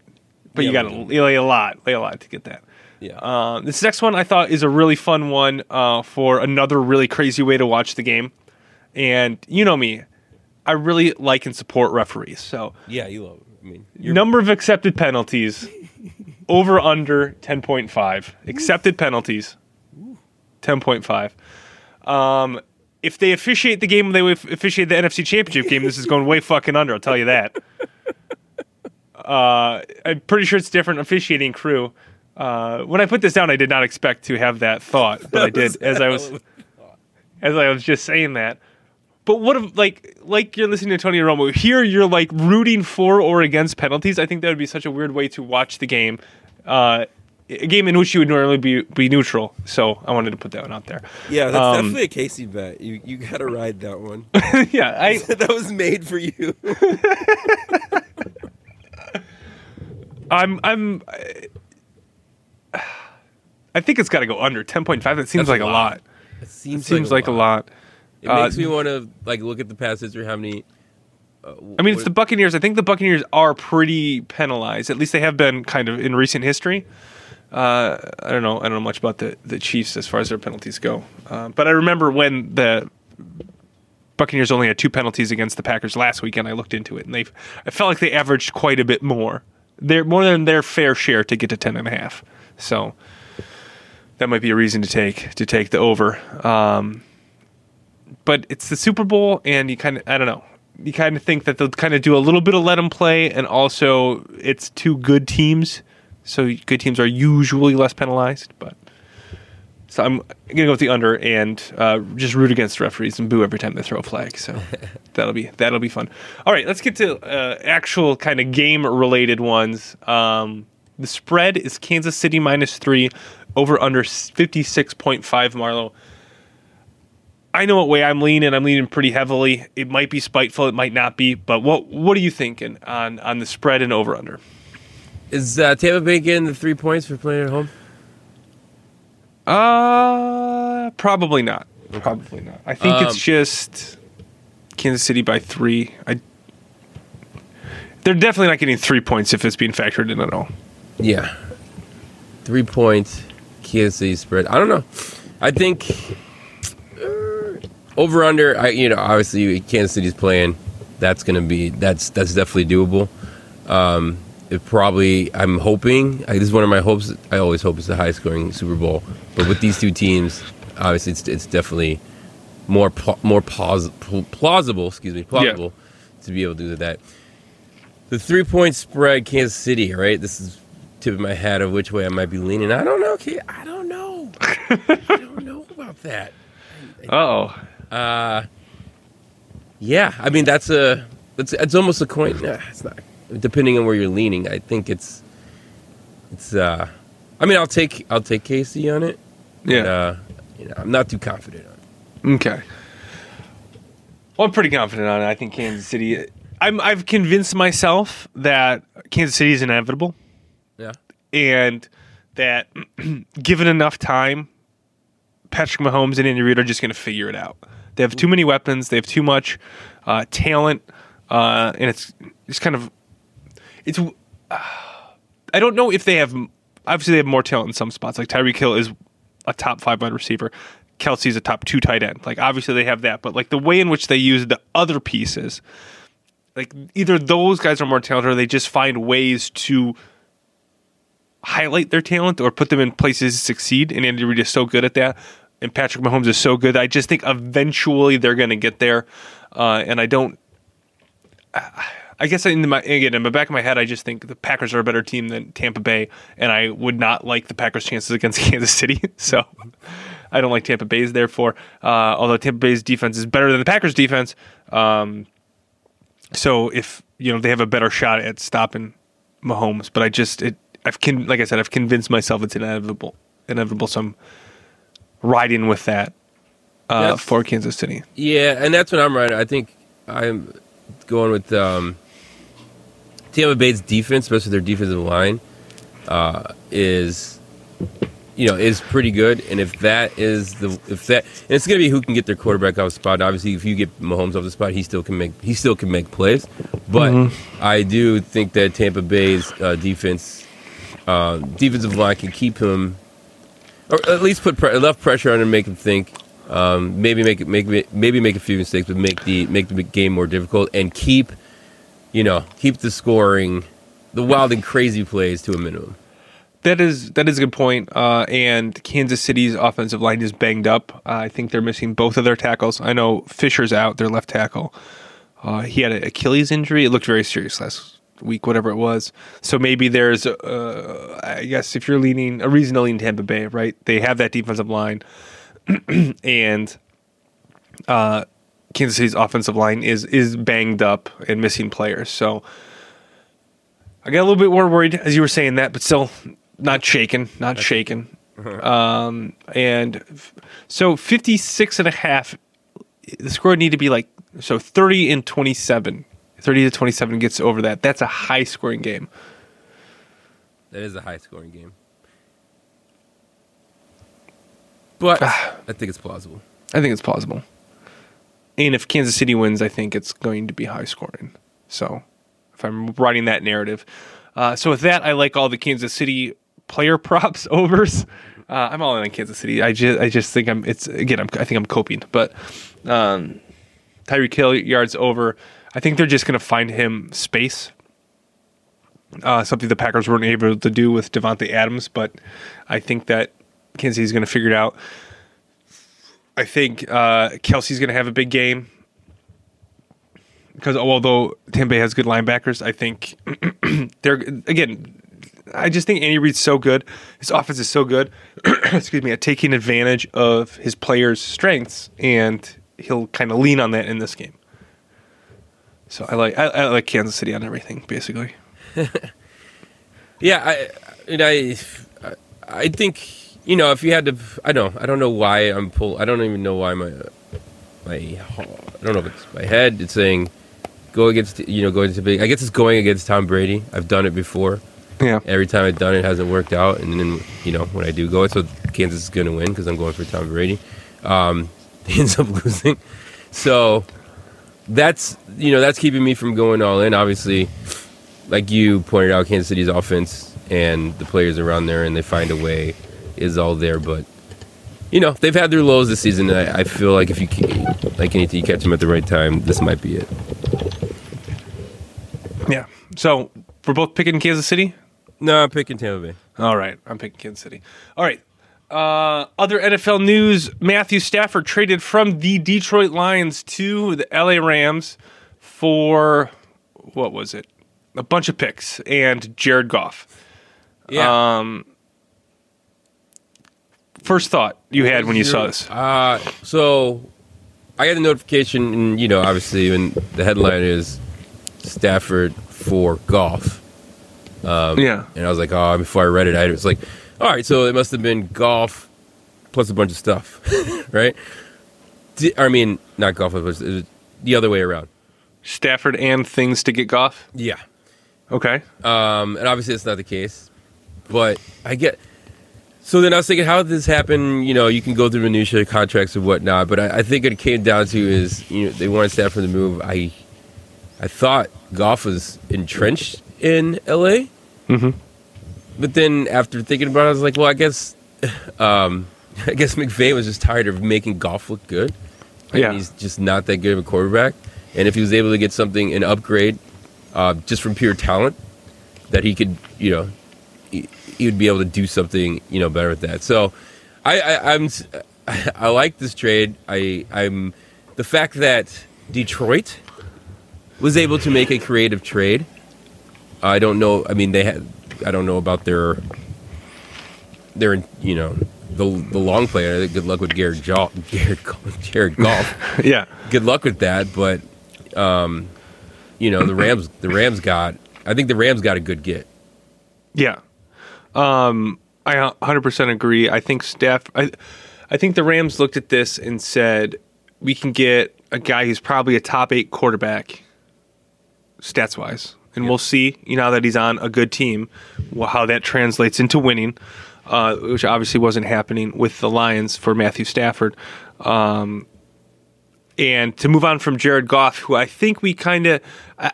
But you got to lay a lot, lay a lot to get that. Yeah. Uh, this next one I thought is a really fun one uh, for another really crazy way to watch the game. And you know me, I really like and support referees. So yeah, you love. I mean, number of accepted penalties over under 10.5 accepted penalties 10.5 um, if they officiate the game they officiate the nfc championship game this is going way fucking under i'll tell you that. Uh, i'm pretty sure it's different officiating crew. Uh, when i put this down i did not expect to have that thought but i did as i was as i was just saying that but what if like like you're listening to Tony Romo here? You're like rooting for or against penalties. I think that would be such a weird way to watch the game, uh, a game in which you would normally be be neutral. So I wanted to put that one out there. yeah, that's Um, definitely a Casey bet. You you got to ride that one. yeah, I that was made for you. I'm I'm. I think it's got to go under ten point five. That seems That's like a lot. lot. It It seems, seems like a lot. It Uh, makes me want to like look at the past history. How many? Uh, I mean, it's the Buccaneers. I think the Buccaneers are pretty penalized. At least they have been kind of in recent history. Uh, I don't know. I don't know much about the, the Chiefs as far as their penalties go. Uh, but I remember when the Buccaneers only had two penalties against the Packers last weekend. I looked into it, and they I felt like they averaged quite a bit more. They're more than their fair share to get to ten and a half. So that might be a reason to take to take the over. Um, but it's the Super Bowl, and you kind of I don't know. You kind of think that they'll kind of do a little bit of let them play, and also it's two good teams, so good teams are usually less penalized. But So I'm gonna go with the under and uh, just root against referees and boo every time they throw a flag. So that'll be that'll be fun. All right, let's get to uh, actual kind of game related ones. Um, the spread is Kansas City minus three, over under fifty six point five. Marlowe. I know what way I'm leaning. I'm leaning pretty heavily. It might be spiteful. It might not be. But what what are you thinking on on the spread and over under? Is uh, Tampa Bay getting the three points for playing at home? Uh, probably not. Probably not. I think Um, it's just Kansas City by three. I. They're definitely not getting three points if it's being factored in at all. Yeah. Three point Kansas City spread. I don't know. I think over under. I you know obviously Kansas City's playing. That's gonna be that's that's definitely doable. Um, it probably I'm hoping. I, this is one of my hopes. I always hope it's the high scoring Super Bowl. But with these two teams, obviously it's it's definitely more pl- more pos- pl- plausible. Excuse me, plausible to be able to do that. The three point spread, Kansas City, right? This is tip of my hat of which way I might be leaning. I don't know. K- I don't know. I don't know about that. Oh, Uh, yeah, I mean that's a it's it's almost a coin. Nah, it's not. Depending on where you're leaning, I think it's it's. uh I mean, I'll take I'll take KC on it. yeah. But, uh, you know, I'm not too confident on it. Okay. Well, I'm pretty confident on it. I think Kansas City. I'm. I've convinced myself that Kansas City is inevitable. Yeah. and that given enough time, Patrick Mahomes and Andy Reid are just going to figure it out. They have too many weapons. They have too much uh, talent, uh, and it's it's kind of it's. I don't know if they have. Obviously, they have more talent in some spots. Like Tyreek Hill is a top five wide receiver. Kelce's a top two tight end. Like obviously they have that, but like the way in which they use the other pieces, like either those guys are more talented or they just find ways to highlight their talent or put them in places to succeed. And Andy Reid is so good at that. And Patrick Mahomes is so good. I just think eventually they're going to get there. Uh, and I don't. I guess in my again in the back of my head, I just think the Packers are a better team than Tampa Bay, and I would not like the Packers' chances against Kansas City. So I don't like Tampa Bay's. Therefore, uh, although Tampa Bay's defense is better than the Packers' defense, um, so if you know they have a better shot at stopping Mahomes, but I just it I've con- like I said I've convinced myself it's inevitable, inevitable. So I'm riding with that uh, for Kansas City. Yeah, and that's what I'm riding. I think I'm going with um, Tampa Bay's defense, especially their defensive line, uh, is you know is pretty good. And if that is the if that and it's going to be who can get their quarterback off the spot. Obviously, if you get Mahomes off the spot, he still can make he still can make plays. But I do think that Tampa Bay's uh, defense uh, defensive line can keep him or at least put pre- enough pressure on him to make him think. Um, maybe make it make maybe make a few mistakes, but make the make the game more difficult and keep, you know, keep the scoring, the wild and crazy plays to a minimum. That is that is a good point. Uh, and Kansas City's offensive line is banged up. Uh, I think they're missing both of their tackles. I know Fisher's out, their left tackle. Uh, he had an Achilles injury. It looked very serious last week, whatever it was. So maybe there's, uh, I guess, if you're leaning a reason to lean Tampa Bay, right? They have that defensive line, and uh, Kansas City's offensive line is is banged up and missing players. So I got a little bit more worried as you were saying that, but still not shaken, not shaken. Um, and f- so 56 and a half, the score would need to be like, so 30 and 27. 30 to 27 gets over that. That's a high scoring game. That is a high scoring game, but I think it's plausible. I think it's plausible. And if Kansas City wins, I think it's going to be high scoring. So if I'm writing that narrative. Uh, so with that, I like all the Kansas City player props overs. Uh, I'm all in on Kansas City. I just I just think I'm it's again I'm, I think I'm coping, but um, Tyreek Hill yards over. I think they're just going to find him space. Uh, something the Packers weren't able to do with Davante Adams, but I think that Kansas going to figure it out. I think uh, Kelce's going to have a big game because although Tampa has good linebackers, I think they're again I just think Andy Reid's so good. His offense is so good. excuse me, at taking advantage of his players' strengths, and he'll kind of lean on that in this game. So I like I, I like Kansas City on everything, basically. Yeah, I and I I think you know if you had to I don't know I don't know why I'm pull I don't even know why my my I don't know if it's my head it's saying go against you know go into big I guess it's going against Tom Brady. I've done it before. Yeah. every time I've done it, it hasn't worked out. And then you know when I do go it so Kansas is going to win because I'm going for Tom Brady. Um, he ends up losing. So that's you know that's keeping me from going all in obviously like you pointed out, Kansas City's offense and the players around there, and they find a way, is all there. But you know, they've had their lows this season. And I, I feel like if you like anything, you catch them at the right time. This might be it. Yeah. So we're both picking Kansas City. No, I'm picking Tampa Bay. All right, I'm picking Kansas City. All right. Uh, other NFL news: Matthew Stafford traded from the Detroit Lions to the LA Rams for what was it? A bunch of picks and Jared Goff. Yeah. Um, first thought you had when you saw this? Uh, so I got a notification, and you know, obviously, when the headline is Stafford for Goff. Um, Yeah. And I was like, oh, before I read it, I was like, all right, so it must have been Goff plus a bunch of stuff, right? I mean, not Goff, but was the other way around. Stafford and things to get Goff? Yeah. Okay. Um, and obviously, it's not the case. But I get. So then I was thinking, how did this happen? You know, you can go through minutia contracts and whatnot, but I, I think it came down to is you know they wanted Stafford to move. I, I thought Goff was entrenched in L.A. Mm-hmm. But then after thinking about it, I was like, well, I guess, um, I guess McVay was just tired of making Goff look good. And Yeah. he's just not that good of a quarterback. And if he was able to get something, an upgrade, uh, just from pure talent, that he could, you know, he, he would be able to do something, you know, better with that. So, I, I I'm, I like this trade. I, I'm, the fact that Detroit was able to make a creative trade. I don't know. I mean, they had. I don't know about their. Their, you know, the the long play. I think Good luck with Garrett Jaw, Garrett Jared Goff. Yeah. Good luck with that. But, um, you know, the Rams. The Rams got. I think the Rams got a good get. Yeah. Um, I 100% agree. I think Steph. I I think the Rams looked at this and said we can get a guy who's probably a top 8 quarterback stats wise. And we'll see, you know, that he's on a good team, how that translates into winning, uh, which obviously wasn't happening with the Lions for Matthew Stafford. Um, and to move on from Jared Goff, who I think we kind of uh,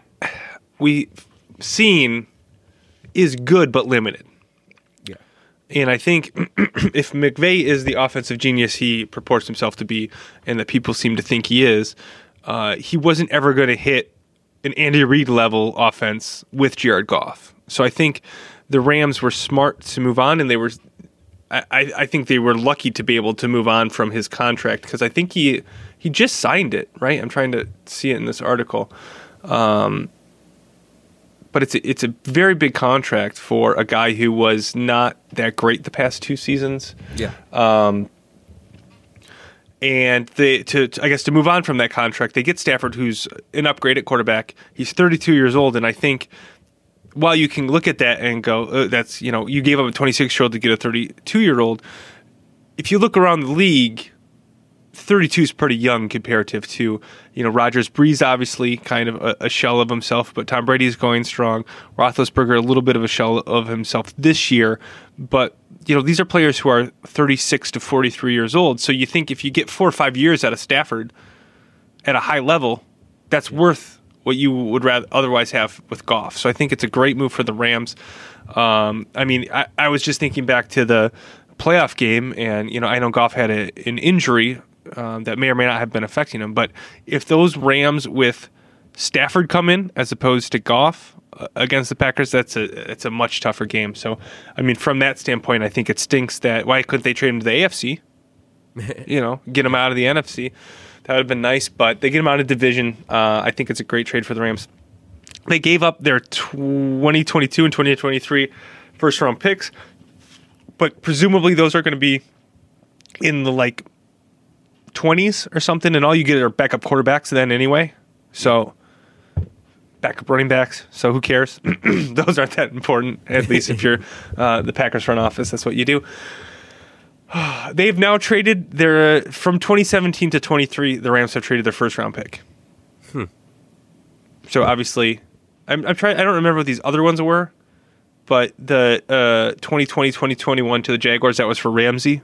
we seen is good but limited. Yeah. And I think if McVay is the offensive genius he purports himself to be, and that people seem to think he is, uh, he wasn't ever going to hit an Andy Reid level offense with Jared Goff. So I think the Rams were smart to move on, and they were. I, I think they were lucky to be able to move on from his contract because I think he he just signed it. Right, I'm trying to see it in this article um, but it's a, it's a very big contract for a guy who was not that great the past two seasons. Yeah. Um, And they to, to- I guess to move on from that contract, they get Stafford, who's an upgrade at quarterback. He's 32 years old, and I think while you can look at that and go, uh, that's you know, you gave up a 26 year old to get a 32 year old. If you look around the league, 32 is pretty young comparative to, you know, Rodgers Brees, obviously kind of a, a shell of himself, but Tom Brady is going strong. Roethlisberger, a little bit of a shell of himself this year. But, you know, these are players who are 36 to 43 years old. So you think if you get four or five years out of Stafford at a high level, that's worth what you would rather otherwise have with Goff. So I think it's a great move for the Rams. Um, I mean, I, I was just thinking back to the playoff game, and you know, I know Goff had a, an injury um, that may or may not have been affecting him. But if those Rams with Stafford come in as opposed to Goff against the Packers, that's a that's a much tougher game. So, I mean, from that standpoint, I think it stinks that why couldn't they trade him to the AFC? you know, get him out of the NFC. That would have been nice, but they get him out of division. Uh, I think it's a great trade for the Rams. They gave up their 2022 and 2023 first round picks, but presumably those are going to be in the like 20s or something, and all you get are backup quarterbacks then anyway. So backup running backs. So who cares? those aren't that important. At least if you're uh, the Packers front office, that's what you do. They've now traded their uh, from 2017 to 23. The Rams have traded their first round pick. Hmm. So obviously, I'm, I'm trying. I don't remember what these other ones were, but the uh, 2020 2021 to the Jaguars that was for Ramsey,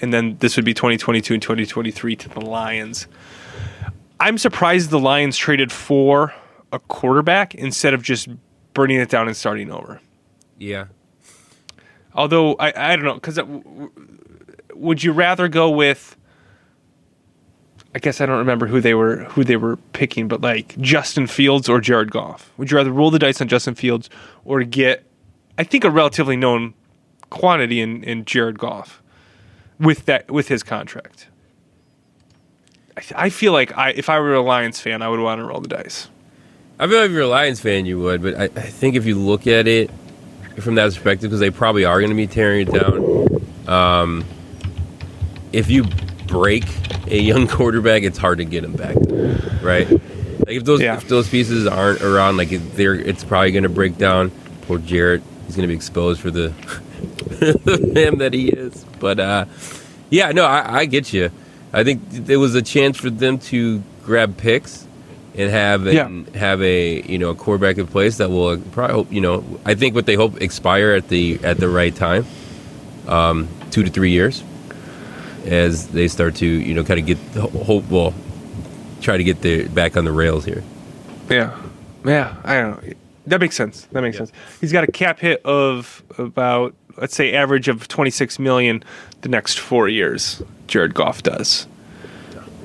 and then this would be 2022 and 2023 to the Lions. I'm surprised the Lions traded for a quarterback instead of just burning it down and starting over. Yeah. Although I, I don't know because uh, would you rather go with? I guess I don't remember who they were who they were picking, but like Justin Fields or Jared Goff. Would you rather roll the dice on Justin Fields or get, I think, a relatively known quantity in, in Jared Goff with that with his contract? I, I feel like I if I were a Lions fan, I would want to roll the dice. I feel like if you're a Lions fan, you would, but I, I think if you look at it from that perspective, because they probably are going to be tearing it down. Um, if you break a young quarterback, it's hard to get him back, right? Like if those Yeah. if those pieces aren't around, like they're, it's probably going to break down. Poor Jared, he's going to be exposed for the the man that he is. But uh, yeah, no, I, I get you. I think there was a chance for them to grab picks and have Yeah. and have a you know a quarterback in place that will probably hope you know I think what they hope expire at the at the right time, um, two to three years, as they start to you know kind of get hope well try to get the back on the rails here. Yeah, yeah. I don't know. That makes sense. That makes Yeah. sense. He's got a cap hit of about let's say average of 26 million the next four years. Jared Goff does.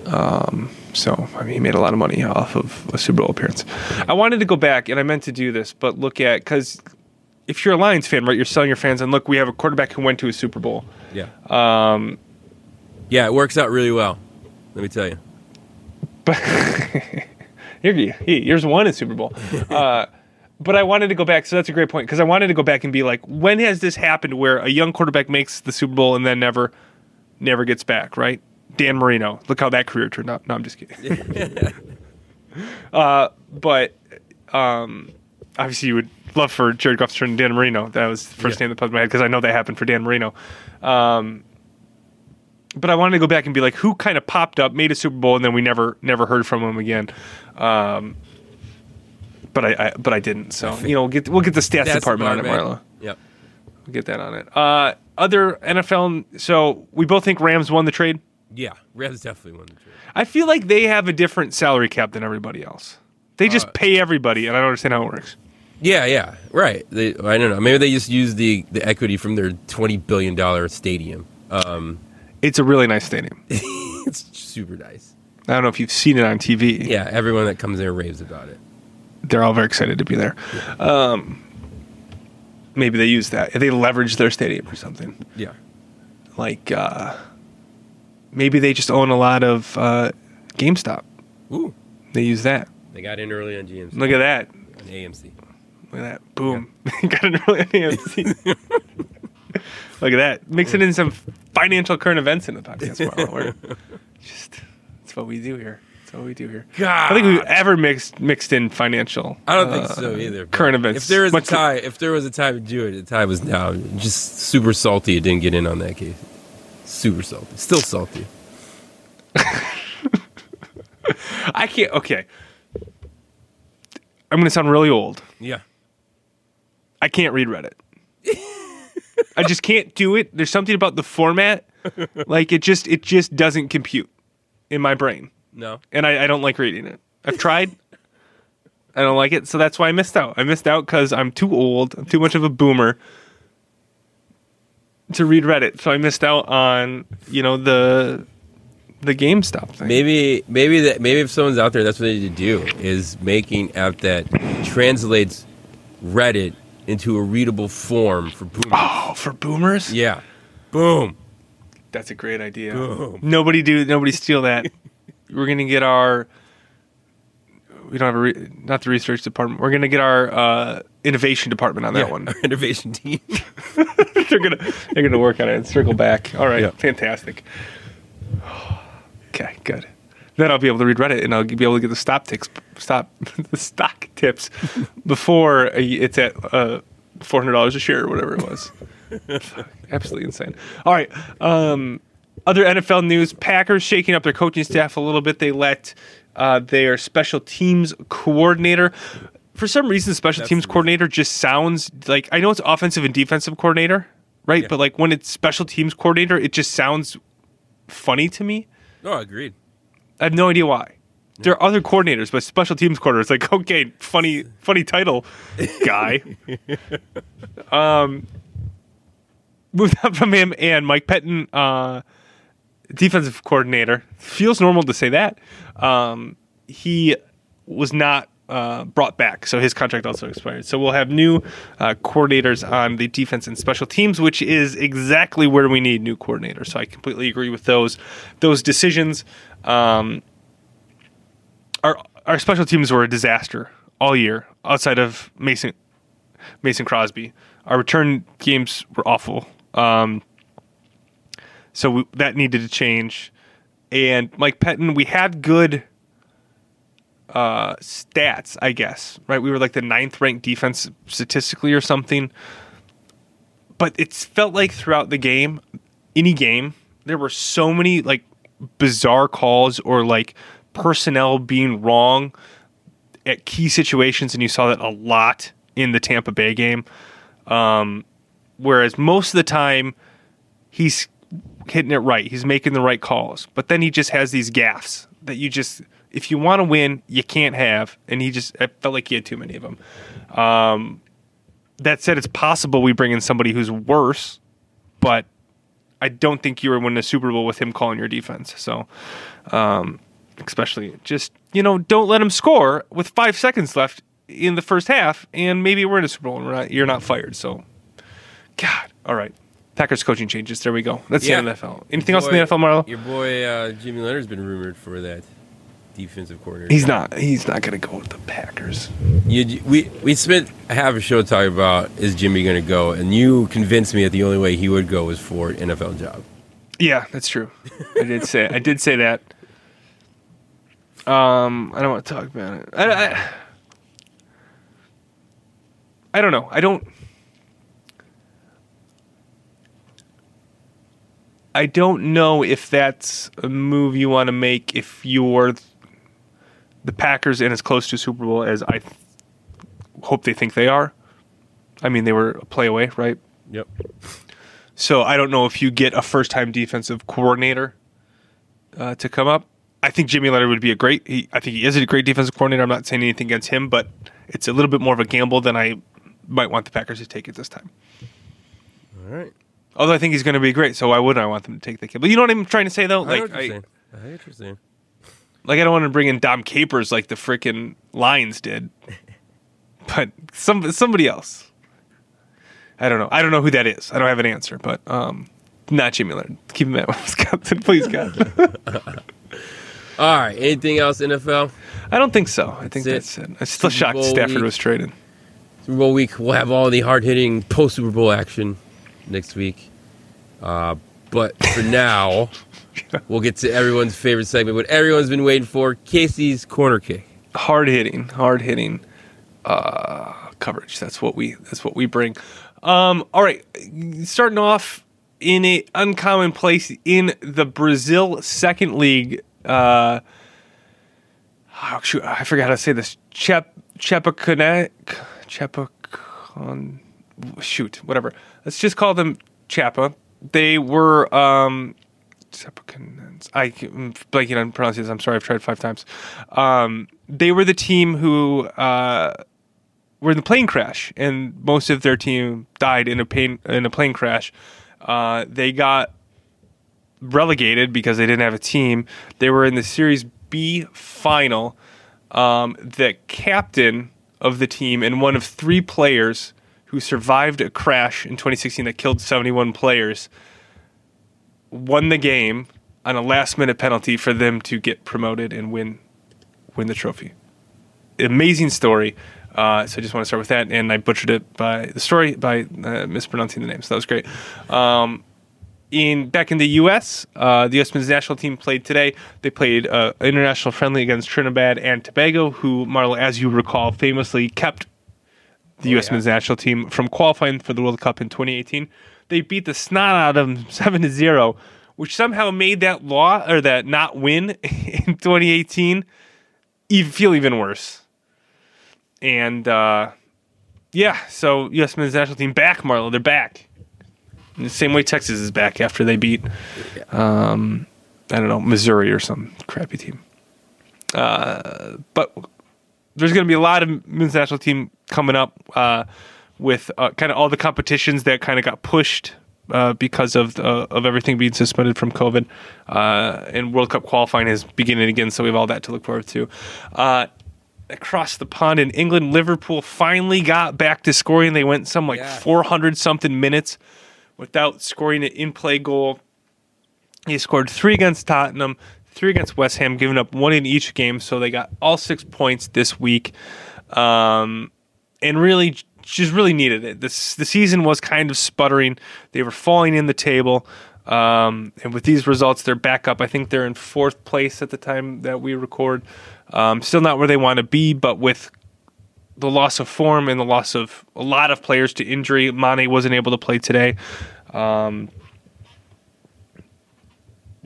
Um, so I mean, he made a lot of money off of a Super Bowl appearance. I wanted to go back, and I meant to do this, but look at because if you're a Lions fan, right, you're selling your fans, and look, we have a quarterback who went to a Super Bowl. Yeah. Um. Yeah, it works out really well. Let me tell you. But here, he- here's one in Super Bowl. Uh, but I wanted to go back. So that's a great point because I wanted to go back and be like, when has this happened where a young quarterback makes the Super Bowl and then never, never gets back? Right? Dan Marino. Look how that career turned out. No, I'm just kidding. uh, but um, obviously, you would love for Jared Goff to turn to Dan Marino. That was the first Yeah. name that popped in my head because I know that happened for Dan Marino. Um, but I wanted to go back and be like, who kind of popped up, made a Super Bowl, and then we never never heard from him again. Um, but I, I but I didn't. So you know, we'll get we'll get the stats department on it, man. Marlo. Yep. We'll get that on it. Uh, other NFL. So we both think Rams won the trade. Yeah. Rams definitely won the trade. I feel like they have a different salary cap than everybody else. They just Uh, pay everybody, and I don't understand how it works. Yeah, yeah, right. They, I don't know. Maybe they just use the, the equity from their twenty billion dollar stadium. Um, It's a really nice stadium. it's super nice. I don't know if you've seen it on TV. Yeah, everyone that comes there raves about it. They're all very excited to be there. Um, maybe they use that. They leverage their stadium or something. Yeah, like uh, maybe they just own a lot of uh, GameStop. ooh, They use that. they got in early on GMC Look at that. and AMC. Look at that. Boom. Got an early on AMC. Look at that. Mixing in some financial current events in the podcast. Just that's what we do here. That's what we do here. God. I don't think we've ever mixed mixed in financial. I don't think uh, so either. Current events. If there was a time, if there was a time to do it, the time was now. Just super salty. It didn't get in on that case. Super salty. Still salty. I can't. Okay. I'm going to sound really old. Yeah. I can't read Reddit. I just can't do it. There's something about the format, like it just it just doesn't compute in my brain, No. and I, I don't like reading it. I've tried. I don't like it, so that's why I missed out. I missed out because I'm too old. I'm too much of a boomer to read Reddit. So I missed out on you know the the GameStop thing. Maybe, maybe that, maybe if someone's out there, that's what they need to do is making app that translates Reddit into a readable form for boomers. Oh, for boomers, Yeah. Boom. that's a great idea. Boom. Nobody do. Nobody steal that. We're gonna get our. We don't have a re- not the research department. We're gonna get our uh, innovation department on that one. Our innovation team. they're gonna they're gonna work on it and circle back. All right, Yeah. fantastic. Okay, good. Then I'll be able to read Reddit and I'll be able to get the stop ticks, stop the stock tips before it's at uh, four hundred dollars a share or whatever it was. Absolutely insane. All right. Um, other NFL news: Packers shaking up their coaching staff a little bit. They let uh, their special teams coordinator. For some reason, special That's teams coordinator just sounds like I know it's offensive and defensive coordinator, right? Yeah. But like when it's special teams coordinator, it just sounds funny to me. No, agreed. I have no idea why. There are other coordinators, but special teams coordinator is like, okay, funny, funny title, guy. um, moved up from him and Mike Pettine, uh, defensive coordinator. Feels normal to say that. Um, he was not uh, brought back, so his contract also expired. So we'll have new uh, coordinators on the defense and special teams, which is exactly where we need new coordinators. So I completely agree with those those decisions. Um, our our special teams were a disaster all year, outside of Mason Mason Crosby. Our return games were awful. Um, so we, that needed to change. And Mike Pettine, we had good uh, stats, I guess, right? We were like the ninth ranked defense statistically or something. But it felt like throughout the game, any game, there were so many like bizarre calls or like personnel being wrong at key situations, and you saw that a lot in the Tampa Bay game. Um, whereas most of the time, he's hitting it right. He's making the right calls. But then he just has these gaffes that you just, if you want to win, you can't have. And he just, I felt like he had too many of them. Um, that said, it's possible we bring in somebody who's worse, but I don't think you were winning a Super Bowl with him calling your defense. So, um, especially just, you know, don't let him score with five seconds left in the first half, and maybe we're in a Super Bowl and not, you're not fired. So, God, all right. Packers coaching changes. There we go. That's Yeah. the NFL. Anything else in the NFL, Marlo? Your boy uh, Jimmy Leonhard's been rumored for that defensive coordinator. He's not. He's not going to go with the Packers. You, we we spent half a show talking about is Jimmy going to go, and you convinced me that the only way he would go was for an NFL job. Yeah, that's true. I did say. I did say that. Um, I don't want to talk about it. I, I, I don't know. I don't. I don't know if that's a move you want to make if you're the Packers and as close to Super Bowl as I th- hope they think they are. I mean, they were a play away, right? Yep. So I don't know if you get a first-time defensive coordinator uh, to come up. I think Jimmy Leonhard would be a great. He, I think he is a great defensive coordinator. I'm not saying anything against him, but it's a little bit more of a gamble than I might want the Packers to take at this time. All right. Although I think he's going to be great, so why wouldn't I want them to take the kid? But you know what I'm trying to say though. I know Like, what you're I, saying. I know what you're saying. like I don't want to bring in Dom Capers like the freaking Lions did, but some somebody else. I don't know. I don't know who that is. I don't have an answer, but um, not Jimmy Leonhard. Keep him at Wisconsin, please, God. All right. Anything else NFL? I don't think so. I think That's that's it. it. I'm still Super shocked Bowl Stafford week. was traded. Super Bowl week. We'll have all the hard hitting post Super Bowl action next week. Uh, but for now, we'll get to everyone's favorite segment, what everyone's been waiting for Casey's Corner Kick. Hard hitting, hard hitting uh, coverage. That's what we. That's what we bring. Um, all right, starting off in a uncommon place in the Brazil Second League. Uh, oh, shoot, I forgot how to say this. Chep Chepacone, Chepacon. Shoot, whatever. Let's just call them Chapa. They were um, I, am blanking on pronunciation. I'm sorry. I've tried five times. Um, they were the team who uh, were in the plane crash, and most of their team died in a plane in a plane crash. Uh, they got relegated because they didn't have a team. They were in the Serie B final. Um, the captain of the team and one of three players who survived a crash in 2016 that killed 71 players won the game on a last minute penalty for them to get promoted and win win the trophy. amazing story. Uh, so I just want to start with that, and I butchered it by the story by uh, mispronouncing the name. So that was great. Um, in back in the U.S., uh, the U.S. men's national team played today. They played uh, international friendly against Trinidad and Tobago, who Marlo, as you recall, famously kept the U.S. yeah. men's national team from qualifying for the World Cup in 2018. They beat the snot out of them seven to zero, which somehow made that law or that not win in 2018 even, feel even worse. And uh, yeah, so U.S. men's national team back, Marlo. They're back. In the same way Texas is back after they beat, um, I don't know, Missouri or some crappy team. Uh, but there's going to be a lot of men's national team coming up uh, with uh, kind of all the competitions that kind of got pushed uh, because of uh, of everything being suspended from COVID, uh, and World Cup qualifying is beginning again. So we have all that to look forward to. Uh, across the pond in England, Liverpool finally got back to scoring. They went some like Yeah. 400 something minutes without scoring an in play goal. He scored three against Tottenham, three against West Ham, giving up one in each game. So they got all six points this week, um, and really just really needed it. This the season was kind of sputtering. They were falling in the table, um, and with these results, they're back up. I think they're in fourth place at the time that we record. Um, still not where they want to be, but with the loss of form and the loss of a lot of players to injury. Mane wasn't able to play today. Um,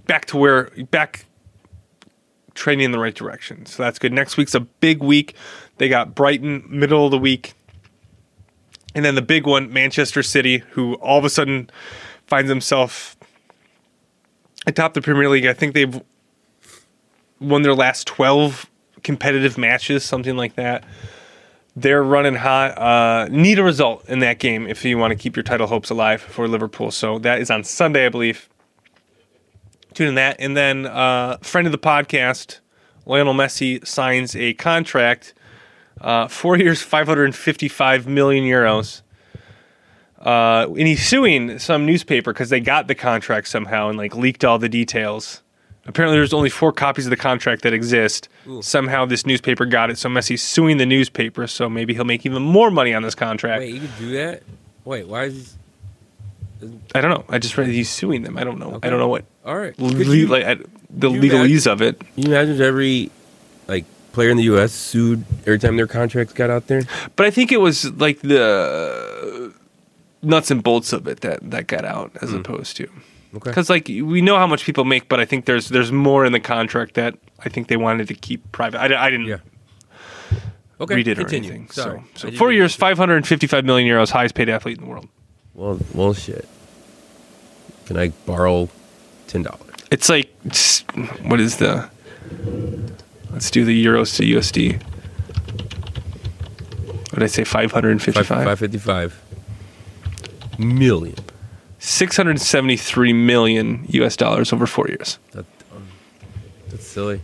back to where back trending in the right direction. So that's good. Next week's a big week. They got Brighton middle of the week. And then the big one, Manchester City, who all of a sudden finds himself atop the Premier League. I think they've won their last 12 competitive matches, something like that. They're running hot. Uh, need a result in that game if you want to keep your title hopes alive for Liverpool. So that is on Sunday, I believe. Tune in that. And then, uh, friend of the podcast, Lionel Messi signs a contract, uh, four years, 555 million euros. Uh, and he's suing some newspaper because they got the contract somehow and like leaked all the details. Apparently, there's only four copies of the contract that exist. Somehow, this newspaper got it, so Messi's suing the newspaper. So maybe he'll make even more money on this contract. Wait, you can do that? Wait, why is I don't know. I just read he's suing them. I don't know. Okay. I don't know what all right? le- you, like I, the legalese of it. you imagine every like player in the U.S. sued every time their contracts got out there? But I think it was like the nuts and bolts of it that that got out as hmm. opposed to Okay. because like we know how much people make, but I think there's there's more in the contract that I think they wanted to keep private. I, I didn't Yeah. Okay. read it continue. or anything. Sorry. So, so four years, 555 million euros, highest paid athlete in the world. Well, well, shit. Can I borrow ten dollars? It's like what is the? Let's do the euros to USD. What did I say? 555. Five fifty-five million. 673 million US dollars over four years. That, um, that's silly.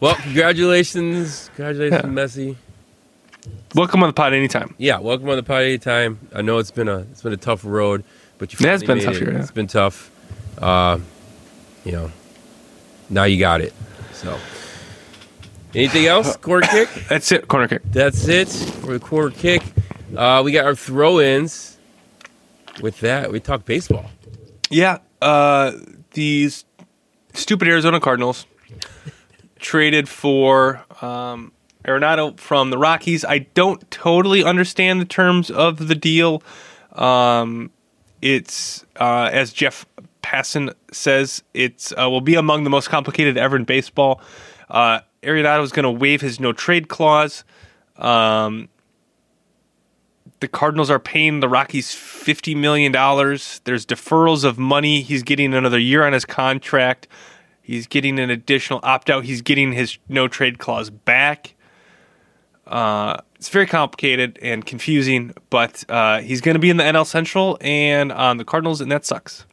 Well, congratulations, congratulations, Yeah. Messi. Welcome on the pod anytime. Yeah, welcome on the pod anytime. I know it's been a it's been a tough road, but you It has been tough it. year, yeah. It's been tough. Uh, you know, now you got it. So, anything else? Corner kick. That's it. Corner kick. That's it for the corner kick. Uh, we got our throw-ins. With that, we talk baseball. Yeah. Uh, these stupid Arizona Cardinals traded for um, Arenado from the Rockies. I don't totally understand the terms of the deal. Um, it's uh, as Jeff Passan says, it uh, will be among the most complicated ever in baseball. Uh, Arenado is going to waive his no trade clause. Um, the Cardinals are paying the Rockies fifty million dollars. There's deferrals of money. He's getting another year on his contract. He's getting an additional opt out. He's getting his no trade clause back. Uh, it's very complicated and confusing, but uh, he's going to be in the NL Central and on the Cardinals, and that sucks.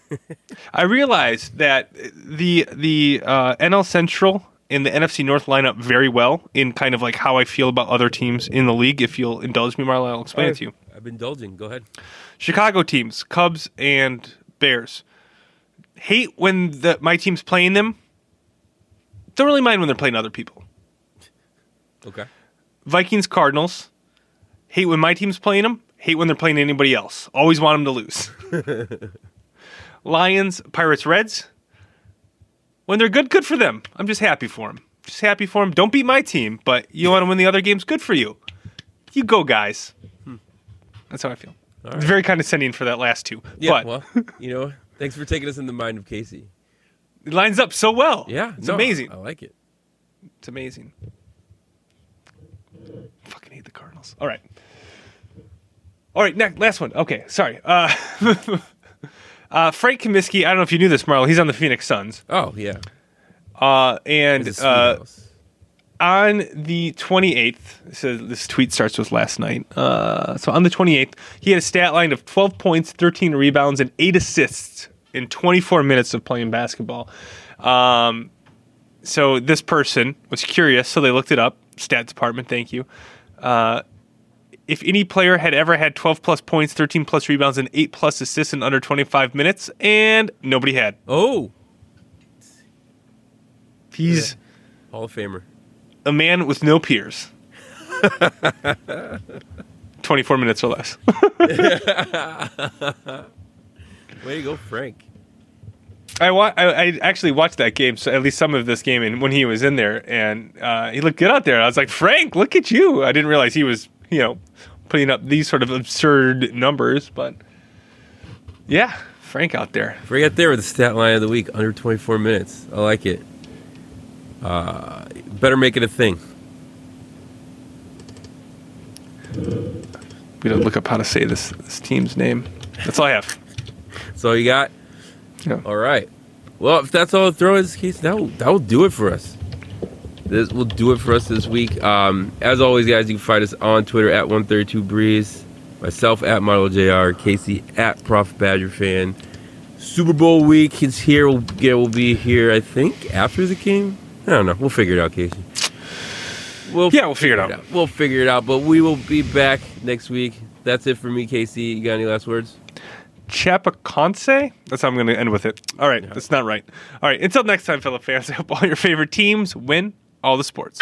I realized that the the uh, NL Central and the NFC North line up very well in kind of like how I feel about other teams in the league. If you'll indulge me, Marla, I'll explain it oh, to you. I've been indulging. Go ahead. Chicago teams, Cubs and Bears, hate when the my team's playing them. Don't really mind when they're playing other people. Okay. Vikings, Cardinals. Hate when my team's playing them. Hate when they're playing anybody else. Always want them to lose. Lions, Pirates, Reds. When they're good, good for them. I'm just happy for them. Just happy for them. Don't beat my team, but you want to win the other games. Good for you. You go, guys. That's how I feel. It's very condescending for that last two. Yeah. but well, you know, thanks for taking us in the mind of Casey. it lines up so well. Yeah. It's no, amazing. I like it. It's amazing. Fucking hate the Cardinals. All right. All right, next last one. Okay, sorry. Uh, uh, Frank Kaminsky, I don't know if you knew this, Marlo. He's on the Phoenix Suns. Oh yeah. Uh, and It's a sweet uh, on the 28th, so this tweet starts with last night. Uh, so on the 28th, he had a stat line of 12 points, 13 rebounds, and 8 assists in 24 minutes of playing basketball. Um, so this person was curious, so they looked it up. Stat department, thank you. Uh, if any player had ever had 12 plus points, 13 plus rebounds, and 8 plus assists in under 25 minutes, and nobody had. Oh, He's Hall of Famer. a man with no peers. 24 minutes or less. Way to go, Frank. I, wa- I, I actually watched that game, so at least some of this game, and when he was in there, and uh, he looked good out there. I was like, Frank, look at you. I didn't realize he was, you know, putting up these sort of absurd numbers, but yeah, Frank out there. Right there with the stat line of the week, under 24 minutes. I like it. Uh, better make it a thing. We don't look up how to say this this team's name. That's all I have. That's all you got. Yeah. All right. Well, if that's all the throw is, case, that will that will do it for us. This will do it for us this week. Um, as always, guys, you can find us on Twitter at 132 Breeze, myself at Model Jr, Casey at Prof Badger Fan. Super Bowl week is here. We'll get. We'll be here. I think after the game. I don't know. We'll figure it out, Casey. We'll Yeah, we'll figure it out. We'll figure it out. But we will be back next week. That's it for me, Casey. You got any last words? Chapecoense? That's how I'm going to end with it. All right, that's not right. All right, until next time, fellow fans, I hope all your favorite teams win all the sports.